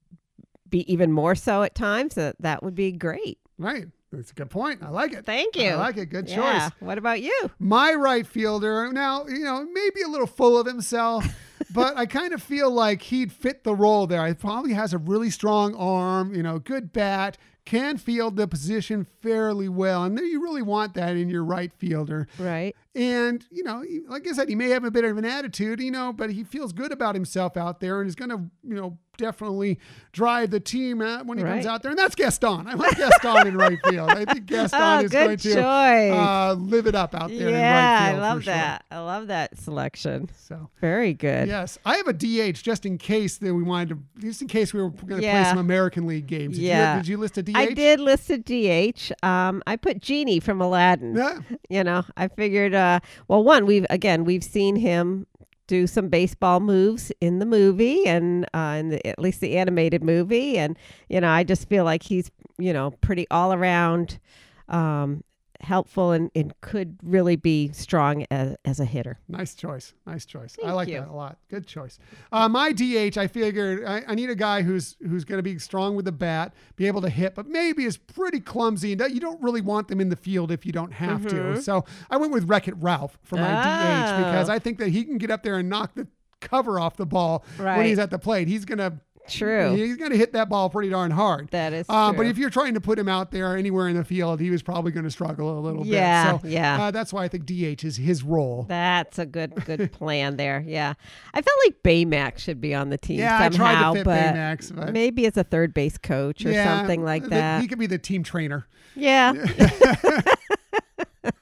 Speaker 2: be even more so at times, that that would be great.
Speaker 1: right. That's a good point. I like it.
Speaker 2: Thank you.
Speaker 1: I like it. Good
Speaker 2: Yeah.
Speaker 1: choice.
Speaker 2: What about you?
Speaker 1: My right fielder, now, you know, maybe a little full of himself, but I kind of feel like he'd fit the role there. He probably has a really strong arm, you know, good bat, can field the position fairly well. And you really want that in your right fielder.
Speaker 2: Right.
Speaker 1: And, you know, like I said, he may have a bit of an attitude, you know, but he feels good about himself out there and is going to, you know, definitely drive the team when he comes out there. And that's Gaston. I like Gaston in right field. I think Gaston
Speaker 2: Oh,
Speaker 1: is going to
Speaker 2: choice.
Speaker 1: uh, live it up out there in
Speaker 2: yeah,
Speaker 1: right
Speaker 2: I
Speaker 1: field.
Speaker 2: love
Speaker 1: for sure.
Speaker 2: that. I love that selection.
Speaker 1: So,
Speaker 2: Very good.
Speaker 1: yes, I have a DH just in case that we wanted to, just in case we were going to play some American League games. Did,
Speaker 2: Yeah.
Speaker 1: you, did you list a DH?
Speaker 2: I did list a DH. Um, I put Genie from Aladdin.
Speaker 1: Yeah.
Speaker 2: you know i figured uh well one we've again we've seen him do some baseball moves in the movie and uh in the, at least the animated movie. And you know i just feel like he's you know pretty all around um helpful and, and could really be strong as, as a hitter
Speaker 1: Nice choice. Nice choice. I like
Speaker 2: you.
Speaker 1: that a lot. Good choice. Uh, my DH, I figured I, I need a guy who's who's going to be strong with the bat, be able to hit, but maybe is pretty clumsy. And you don't really want them in the field if you don't have to. So I went with Wreck It Ralph for my DH because
Speaker 2: Oh.
Speaker 1: I think that he can get up there and knock the cover off the ball when he's at the plate. He's gonna
Speaker 2: true
Speaker 1: he's gonna hit that ball pretty darn hard.
Speaker 2: that is
Speaker 1: Uh,
Speaker 2: true.
Speaker 1: but if you're trying to put him out there anywhere in the field, he was probably going to struggle a little
Speaker 2: Yeah,
Speaker 1: bit. So
Speaker 2: yeah.
Speaker 1: uh, that's why I think DH is his role.
Speaker 2: that's a good good plan there yeah i felt like baymax should be on the team
Speaker 1: Yeah, I tried to
Speaker 2: somehow
Speaker 1: fit
Speaker 2: but
Speaker 1: Baymax, but-
Speaker 2: maybe as a third base coach or
Speaker 1: Yeah,
Speaker 2: something like
Speaker 1: th-
Speaker 2: that
Speaker 1: He could be the team trainer.
Speaker 2: Yeah.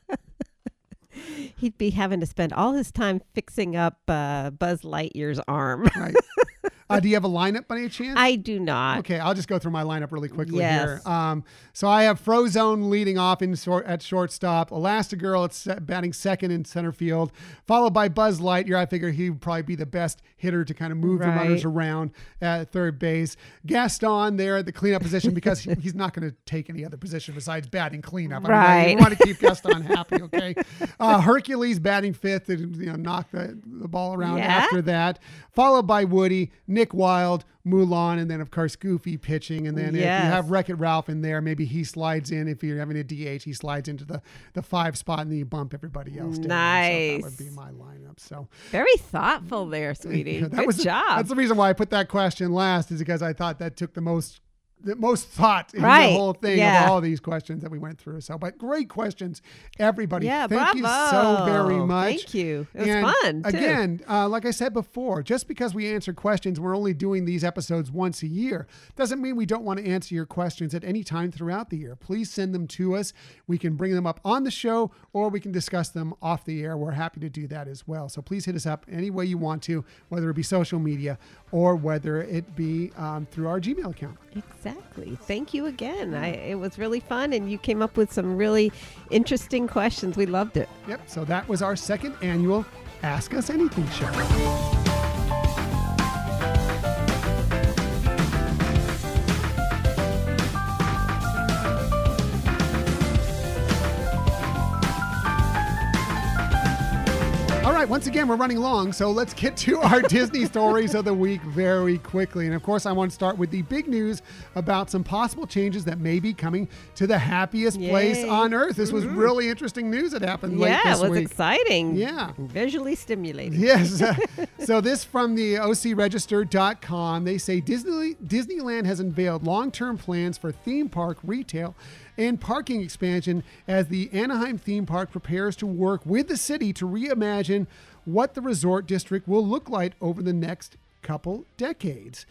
Speaker 2: He'd be having to spend all his time fixing up uh, Buzz Lightyear's arm.
Speaker 1: Right. Uh, do you have a lineup by any chance?
Speaker 2: I do not.
Speaker 1: Okay, I'll just go through my lineup really quickly
Speaker 2: Yes.
Speaker 1: here. Um, so I have Frozone leading off in short, at shortstop, Elastigirl at se- batting second in center field, followed by Buzz Lightyear. I figure he would probably be the best hitter to kind of move the runners around at third base. Gaston there at the cleanup position because he- he's not going to take any other position besides batting cleanup. I mean,
Speaker 2: Right.
Speaker 1: we want to keep Gaston happy, okay? Uh, Hercules batting fifth and you know knock the, the ball around
Speaker 2: Yeah.
Speaker 1: after that, followed by Woody. Nick Wilde, Mulan, and then of course Goofy pitching. And then if you have Wreck It Ralph in there, maybe he slides in. If you're having a DH, he slides into the the five spot, and then you bump everybody else down. So that would be my lineup. So
Speaker 2: Very thoughtful there, sweetie.
Speaker 1: that
Speaker 2: Good
Speaker 1: was
Speaker 2: job.
Speaker 1: that's the reason why I put that question last, is because I thought that took the most the most thought in
Speaker 2: Right.
Speaker 1: the whole thing
Speaker 2: Yeah.
Speaker 1: of all these questions that we went through. So, but great questions, everybody.
Speaker 2: yeah,
Speaker 1: Thank you so very much.
Speaker 2: Thank you. It was
Speaker 1: And
Speaker 2: fun.
Speaker 1: Again, uh, like I said before, just because we answer questions, we're only doing these episodes once a year, doesn't mean we don't want to answer your questions at any time throughout the year. Please send them to us. We can bring them up on the show or we can discuss them off the air. We're happy to do that as well. So please hit us up any way you want to, whether it be social media or whether it be um, through our Gmail account.
Speaker 2: Exactly. Thank you again. I, it was really fun, and you came up with some really interesting questions. We loved it.
Speaker 1: Yep. So that was our second annual Ask Us Anything show. Right, once again, we're running long, so let's get to our Disney stories of the week very quickly. And of course, I want to start with the big news about some possible changes that may be coming to the happiest place on earth. This was mm-hmm. really interesting news that happened late
Speaker 2: yeah, it was
Speaker 1: week.
Speaker 2: exciting.
Speaker 1: Yeah.
Speaker 2: Visually stimulating.
Speaker 1: Yes. so this from the ocregister.com. They say Disney Disneyland has unveiled long-term plans for theme park retail and parking expansion as the Anaheim theme park prepares to work with the city to reimagine what the resort district will look like over the next couple decades.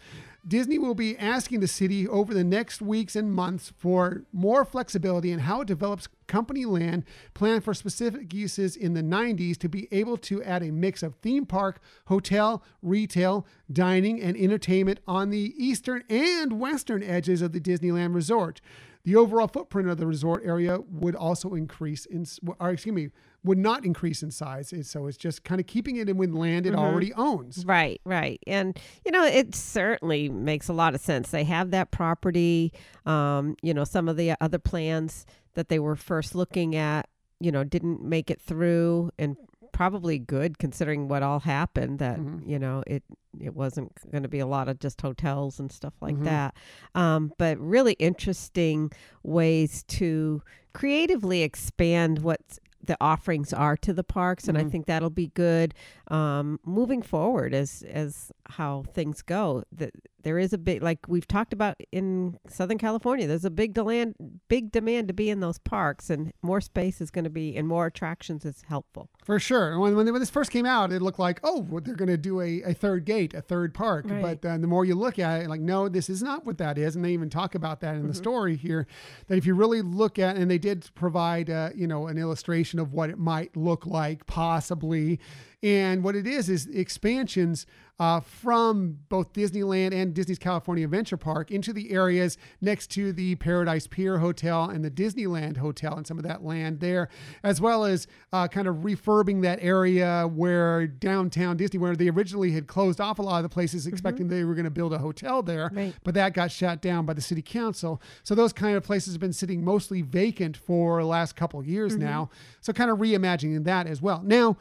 Speaker 1: Disney will be asking the city over the next weeks and months for more flexibility in how it develops company land planned for specific uses in the 90s to be able to add a mix of theme park, hotel, retail, dining, and entertainment on the eastern and western edges of the Disneyland resort. The overall footprint of the resort area would also increase in, or excuse me, would not increase in size. So it's just kind of keeping it in with land it already owns.
Speaker 2: Right, right. And, you know, it certainly makes a lot of sense. They have that property. Um, you know, some of the other plans that they were first looking at, you know, didn't make it through and probably good considering what all happened that, you know, it it wasn't going to be a lot of just hotels and stuff like that. Um, but really interesting ways to creatively expand what's the offerings are to the parks and i think that'll be good um, moving forward as as how things go. That there is a big like we've talked about in southern california there's a big demand big demand to be in those parks and more space is going to be and more attractions is helpful
Speaker 1: For sure. When, when, when this first came out, it looked like, oh, they're going to do a, a third gate, a third park.
Speaker 2: Right.
Speaker 1: But uh, the more you look at it, like, no, this is not what that is. And they even talk about that in the story here. That if you really look at, and they did provide, uh, you know, an illustration of what it might look like, possibly. And what it is is expansions uh, from both Disneyland and Disney's California Adventure Park into the areas next to the Paradise Pier Hotel and the Disneyland Hotel and some of that land there, as well as uh, kind of refurbing that area where downtown Disney, where they originally had closed off a lot of the places, expecting they were going to build a hotel there,
Speaker 2: Right.
Speaker 1: but that got shut down by the city council. So those kind of places have been sitting mostly vacant for the last couple of years
Speaker 2: Mm-hmm.
Speaker 1: now. So kind of reimagining that as well. Now,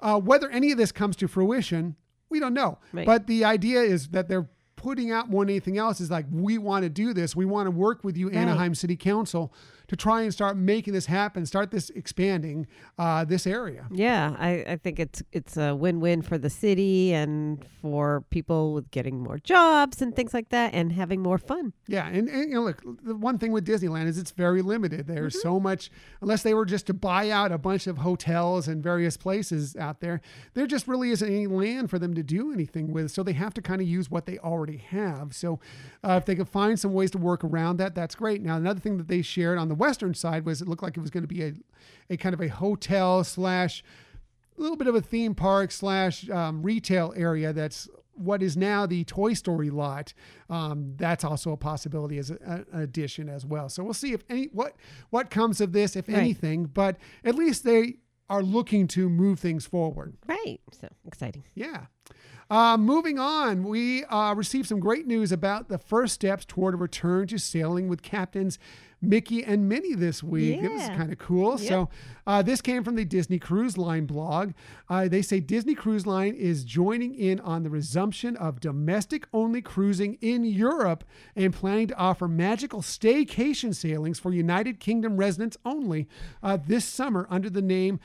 Speaker 1: uh, whether any of this comes to fruition, we don't know.
Speaker 2: Right.
Speaker 1: But the idea is that they're putting out more than anything else is like we want to do this. We want to work with you, Anaheim City Council, to try and start making this happen. Start this expanding uh, this area.
Speaker 2: Yeah, I, I think it's it's a win-win for the city and for people with getting more jobs and things like that and having more fun.
Speaker 1: Yeah, and, and you know, look, the one thing with Disneyland is it's very limited. There's
Speaker 2: Mm-hmm.
Speaker 1: so much, unless they were just to buy out a bunch of hotels and various places out there, there just really isn't any land for them to do anything with. So they have to kind of use what they already have. So uh, if they could find some ways to work around that, that's great. Now, another thing that they shared on the western side was it looked like it was going to be a, a kind of a hotel slash a little bit of a theme park slash um, retail area that's what is now the Toy Story lot. Um, that's also a possibility as a, an addition as well. So we'll see if any what what comes of this, if
Speaker 2: Right.
Speaker 1: anything. But at least they are looking to move things forward.
Speaker 2: Right. So exciting.
Speaker 1: Yeah. Uh, moving on, we uh, received some great news about the first steps toward a return to sailing with captains Mickey and Minnie this week. It was kind of cool. So uh, this came from the Disney Cruise Line blog. Uh, they say Disney Cruise Line is joining in on the resumption of domestic only cruising in Europe and planning to offer magical staycation sailings for United Kingdom residents only uh, this summer under the name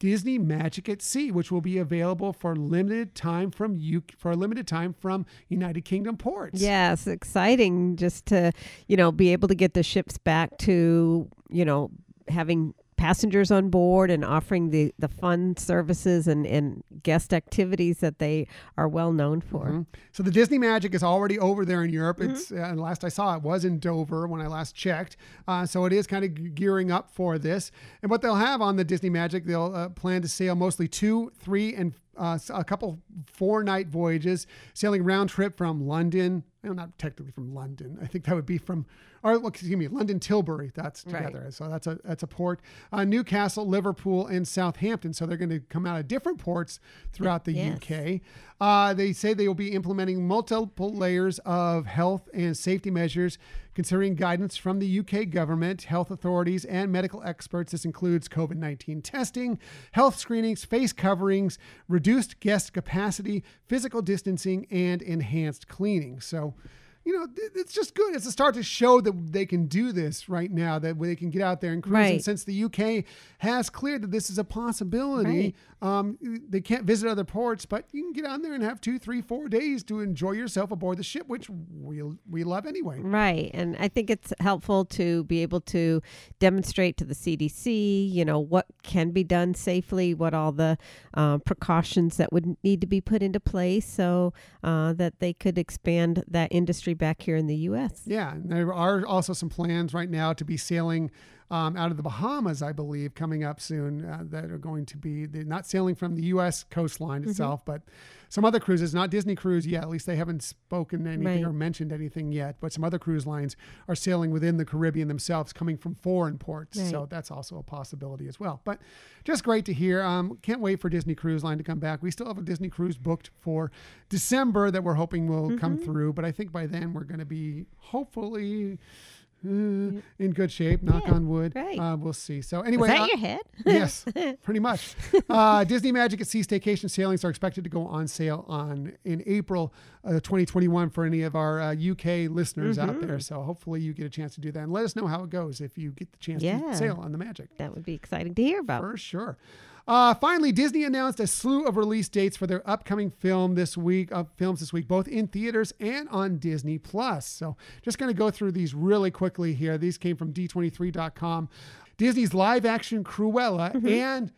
Speaker 1: Disney Magic at Sea, which will be available for limited time from U- for a limited time from United Kingdom ports.
Speaker 2: Yes, exciting just to, you know, be able to get the ships back to, you know, having passengers on board and offering the, the fun services and, and guest activities that they are well known for.
Speaker 1: Mhm. So the Disney Magic is already over there in Europe.
Speaker 2: Mm-hmm.
Speaker 1: It's uh, and last I saw it was in Dover when I last checked. Uh, so it is kind of gearing up for this. And what they'll have on the Disney Magic, they'll uh, plan to sail mostly two, three, and uh, a couple four night voyages, sailing round trip from London. Well, not technically from London. I think that would be from, or well, excuse me, London Tilbury. That's
Speaker 2: Right.
Speaker 1: together. So that's a that's a port. Uh, Newcastle, Liverpool, and Southampton. So they're going to come out of different ports throughout the
Speaker 2: Yes.
Speaker 1: UK. Uh, they say they will be implementing multiple layers of health and safety measures, considering guidance from the UK government, health authorities, and medical experts. This includes COVID 19 testing, health screenings, face coverings, reduced guest capacity, physical distancing, and enhanced cleaning. So, you know, it's just good. It's a start to show that they can do this right now, that they can get out there and cruise. And since the UK has cleared that this is a possibility, um, they can't visit other ports, but you can get on there and have two, three, four days to enjoy yourself aboard the ship, which we, we love anyway.
Speaker 2: Right. And I think it's helpful to be able to demonstrate to the CDC, you know, what can be done safely, what all the uh, precautions that would need to be put into place so uh, that they could expand that industry back here in the U.S.
Speaker 1: Yeah, and there are also some plans right now to be sailing um, out of the Bahamas, I believe, coming up soon. Uh, that are going to be not sailing from the U.S. coastline
Speaker 2: Mm-hmm.
Speaker 1: itself, but some other cruises, not Disney Cruise yet. At least they haven't spoken anything
Speaker 2: Right.
Speaker 1: or mentioned anything yet. But some other cruise lines are sailing within the Caribbean themselves, coming from foreign ports. So that's also a possibility as well. But just great to hear. Um, can't wait for Disney Cruise Line to come back. We still have a Disney Cruise booked for December that we're hoping will come
Speaker 2: Mm-hmm.
Speaker 1: through. But I think by then we're going to be hopefully in good shape. Knock
Speaker 2: Yeah,
Speaker 1: on wood.
Speaker 2: right.
Speaker 1: Uh, we'll see. So anyway,
Speaker 2: that
Speaker 1: uh,
Speaker 2: your head?
Speaker 1: yes, pretty much. Uh, Disney Magic at Sea Staycation sailings are expected to go on sale on in April uh, 2021 for any of our uh, UK listeners out
Speaker 2: Mm-hmm.
Speaker 1: there. So hopefully you get a chance to do that and let us know how it goes if you get the chance
Speaker 2: Yeah.
Speaker 1: to sail on the Magic.
Speaker 2: that would be exciting to hear about.
Speaker 1: For sure. Uh, finally, Disney announced a slew of release dates for their upcoming film this week, uh, films this week, both in theaters and on Disney Plus. So, just going to go through these really quickly here. These came from D23.com. Disney's live action Cruella and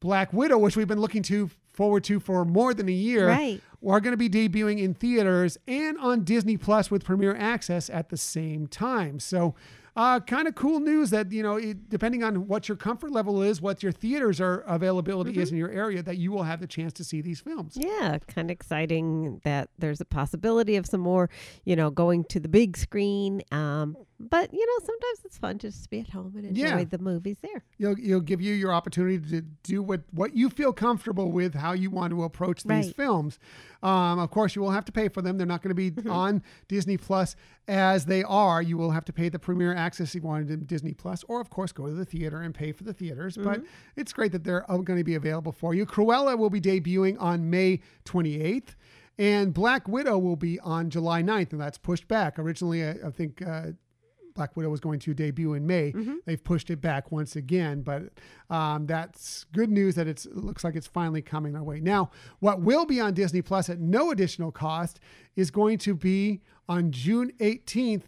Speaker 1: Black Widow, which we've been looking to forward to for more than a year,
Speaker 2: Right.
Speaker 1: are going to be debuting in theaters and on Disney Plus with premiere access at the same time. So, uh, kind of cool news that you know, it, depending on what your comfort level is, what your theaters are availability is in your area, that you will have the chance to see these films.
Speaker 2: Yeah, kind of exciting that there's a possibility of some more, you know, going to the big screen. Um, but you know, sometimes it's fun to just to be at home and enjoy
Speaker 1: Yeah.
Speaker 2: the movies there.
Speaker 1: You'll, you'll give you your opportunity to do what, what you feel comfortable with, how you want to approach these
Speaker 2: Right.
Speaker 1: films. Um, of course, you will have to pay for them. They're not going to be on Disney Plus as they are. You will have to pay the premiere access if you wanted in Disney Plus, or of course, go to the theater and pay for the theaters. But it's great that they're going to be available for you. Cruella will be debuting on May 28th. And Black Widow will be on July 9th, and that's pushed back. Originally, I, I think uh, Black Widow was going to debut in May. They've pushed it back once again, but um, that's good news that it's, it looks like it's finally coming our way. Now, what will be on Disney Plus at no additional cost is going to be on June 18th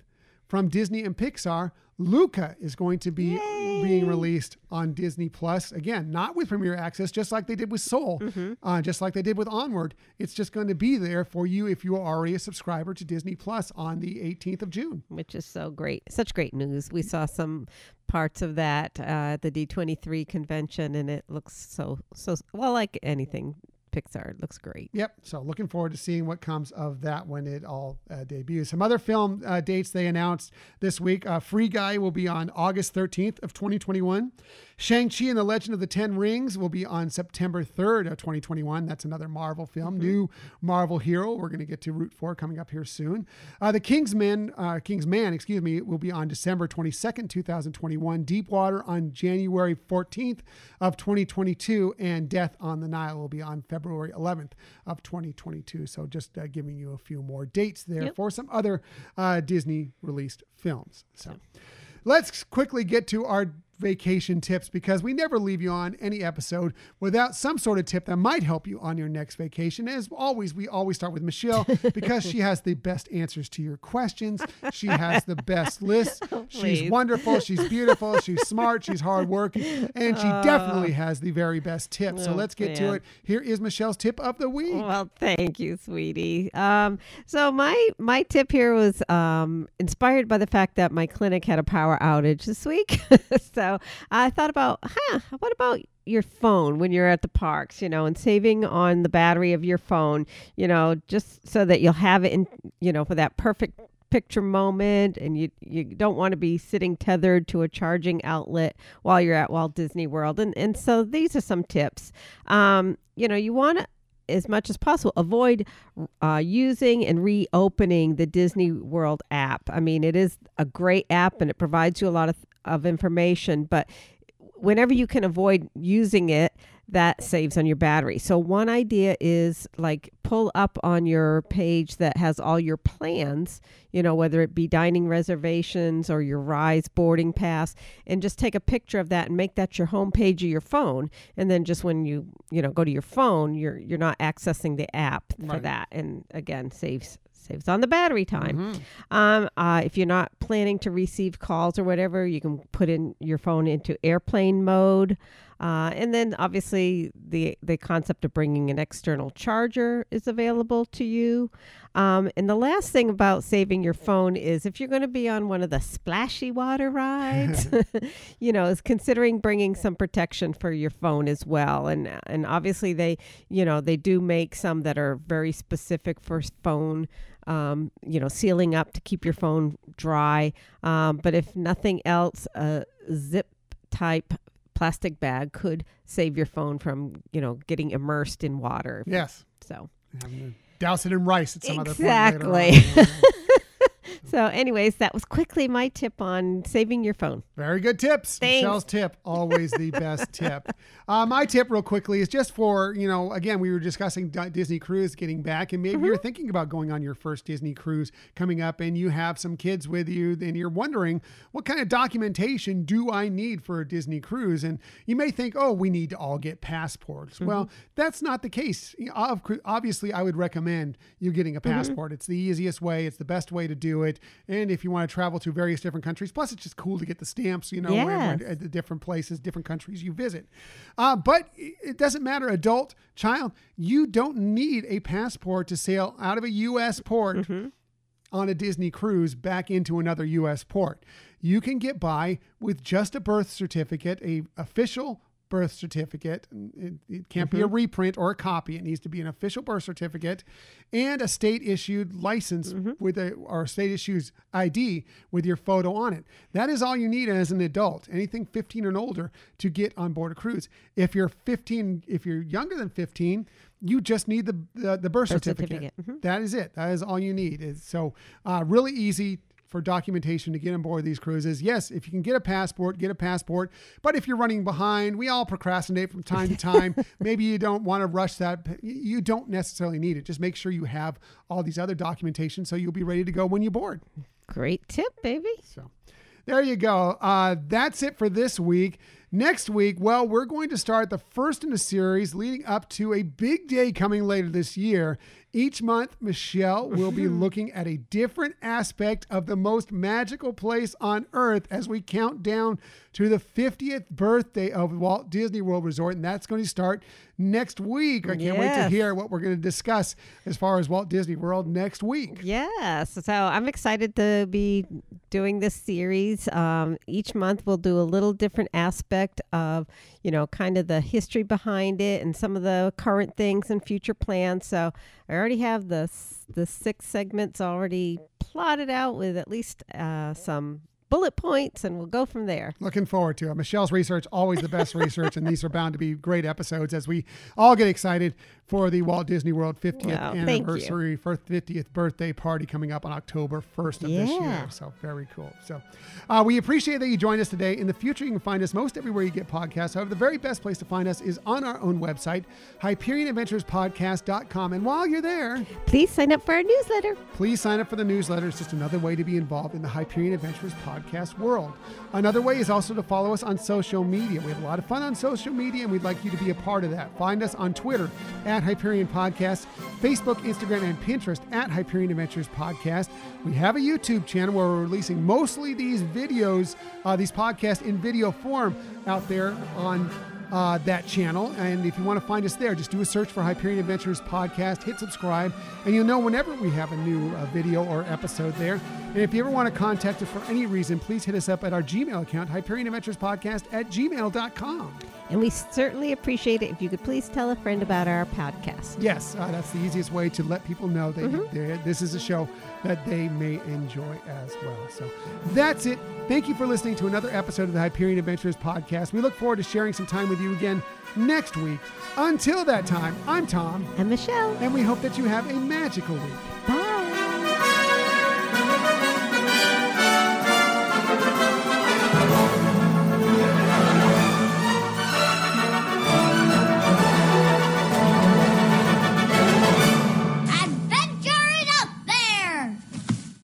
Speaker 1: from Disney and Pixar. Luca is going to be being released on Disney Plus again, not with premiere access, just like they did with Soul, uh, just like they did with Onward. It's just going to be there for you if you are already a subscriber to Disney Plus on the 18th of June.
Speaker 2: which is so great. Such great news. We saw some parts of that uh, at the D23 convention, and it looks so so well like anything Pixar. It looks great.
Speaker 1: Yep. So looking forward to seeing what comes of that when it all uh, debuts. Some other film uh, dates they announced this week. Uh, Free Guy will be on August 13th of 2021. Shang-Chi and the Legend of the Ten Rings will be on September 3rd of 2021. That's another Marvel film.
Speaker 2: Mm-hmm.
Speaker 1: New Marvel hero we're going to get to root for coming up here soon. Uh, the Kingsman, uh, Kingsman, excuse me, will be on December 22nd, 2021. Deepwater on January 14th of 2022. And Death on the Nile will be on February 11th of 2022. So just uh, giving you a few more dates there
Speaker 2: Yep.
Speaker 1: for some other uh, Disney released films. So let's quickly get to our vacation tips because we never leave you on any episode without some sort of tip that might help you on your next vacation. As always, we always start with Michelle because she has the best answers to your questions. She has the best list. she's wonderful. She's beautiful. She's smart. She's hardworking. And she definitely has the very best tips. So
Speaker 2: oh,
Speaker 1: let's get to it. Here is Michelle's tip of the week.
Speaker 2: Well, thank you, sweetie. Um, so my my tip here was um, inspired by the fact that my clinic had a power outage this week. so I thought about, huh, what about your phone when you're at the parks, you know, and saving on the battery of your phone, you know, just so that you'll have it in, you know, for that perfect picture moment and you you don't want to be sitting tethered to a charging outlet while you're at Walt Disney World and and so these are some tips um you know you want to as much as possible avoid uh, using and reopening the Disney World app. I mean, it is a great app and it provides you a lot of, of information, but whenever you can avoid using it, that saves on your battery. So one idea is like pull up on your page that has all your plans, you know, whether it be dining reservations or your Rise boarding pass, and just take a picture of that and make that your home page of your phone. And then just when you, you know, go to your phone, you're you're not accessing the app for
Speaker 1: Right.
Speaker 2: that. And again, saves saves on the battery time.
Speaker 1: Mm-hmm.
Speaker 2: Um, uh, if you're not planning to receive calls or whatever, you can put in your phone into airplane mode. Uh, and then obviously the the concept of bringing an external charger is available to you. Um, and the last thing about saving your phone is if you're going to be on one of the splashy water rides, you know, is considering bringing some protection for your phone as well. And and obviously they, you know, they do make some that are very specific for phone um, you know, sealing up to keep your phone dry. Um, but if nothing else, a zip type plastic bag could save your phone from, you know, getting immersed in water.
Speaker 1: Yes.
Speaker 2: So,
Speaker 1: douse it in rice at some other point.
Speaker 2: Exactly. So, anyways, that was quickly my tip on saving your phone.
Speaker 1: Very good tips.
Speaker 2: Thanks.
Speaker 1: Michelle's tip, always the best tip. Uh, my tip, real quickly, is just for, you know, again, we were discussing Disney Cruise getting back, and maybe
Speaker 2: Mm-hmm.
Speaker 1: you're thinking about going on your first Disney Cruise coming up, and you have some kids with you, and you're wondering, what kind of documentation do I need for a Disney Cruise? And you may think, oh, we need to all get passports.
Speaker 2: Mm-hmm.
Speaker 1: Well, that's not the case. You know, ob- Obviously, I would recommend you getting a
Speaker 2: Mm-hmm.
Speaker 1: passport. It's the easiest way, it's the best way to do it. And if you want to travel to various different countries, plus it's just cool to get the stamps, you know,
Speaker 2: Yes.
Speaker 1: at the different places, different countries you visit. Uh, but it doesn't matter, adult, child, you don't need a passport to sail out of a U.S. port on a Disney cruise back into another U.S. port. You can get by with just a birth certificate, a official birth certificate. It, it can't be a mm-hmm. reprint or a copy. It needs to be an official birth certificate and a state issued license mm-hmm. with a or state issued ID with your photo on it. That is all you need as an adult. Anything 15 and older to get on board a cruise. If you're 15, if you're younger than 15, you just need the the, the birth,
Speaker 2: Birth
Speaker 1: certificate.
Speaker 2: certificate. Mm-hmm.
Speaker 1: That is it. That is all you need. Is so uh, really easy for documentation to get on board these cruises. Yes, if you can get a passport, get a passport. But if you're running behind, we all procrastinate from time to time. Maybe you don't want to rush that. You don't necessarily need it. Just make sure you have all these other documentation so you'll be ready to go when you board.
Speaker 2: Great tip, baby.
Speaker 1: So there you go. Uh, that's it for this week. Next week, well, we're going to start the first in a series leading up to a big day coming later this year. Each month, Michelle will be looking at a different aspect of the most magical place on earth as we count down to the 50th birthday of Walt Disney World Resort. And that's going to start next week. I can't wait to hear what we're going to discuss as far as Walt Disney World next week.
Speaker 2: Yes. So I'm excited to be doing this series. Um, each month we'll do a little different aspect of, you know, kind of the history behind it and some of the current things and future plans. So I already have the the six segments already plotted out with at least uh, some bullet points, and we'll go from there.
Speaker 1: Looking forward to it. Michelle's research, always the best research, and these are bound to be great episodes as we all get excited for the Walt Disney World 50th
Speaker 2: Well, thank you.
Speaker 1: anniversary, for 50th birthday party coming up on October 1st of this year. So very cool. So uh, we appreciate that you joined us today. In the future, you can find us most everywhere you get podcasts. However, the very best place to find us is on our own website, HyperionAdventuresPodcast.com. And while you're there,
Speaker 2: Please sign up for our newsletter.
Speaker 1: Please sign up for the newsletter. It's just another way to be involved in the Hyperion Adventures podcast world. Another way is also to follow us on social media. We have a lot of fun on social media, and we'd like you to be a part of that. Find us on Twitter at Hyperion Podcast, Facebook, Instagram, and Pinterest at Hyperion Adventures Podcast. We have a YouTube channel where we're releasing mostly these videos, uh, these podcasts in video form out there on uh, that channel. And if you want to find us there, just do a search for Hyperion Adventures Podcast, hit subscribe, and you'll know whenever we have a new uh, video or episode there. And if you ever want to contact us for any reason, please hit us up at our Gmail account, Hyperion Adventures Podcast at gmail.com.
Speaker 2: And we certainly appreciate it if you could please tell a friend about our podcast.
Speaker 1: Yes, uh, that's the easiest way to let people know that they- this is a show that they may enjoy as well. So that's it. Thank you for listening to another episode of the Hyperion Adventures podcast. We look forward to sharing some time with you again next week. Until that time, I'm Tom,
Speaker 2: And Michelle,
Speaker 1: and we hope that you have a magical week.
Speaker 2: bye.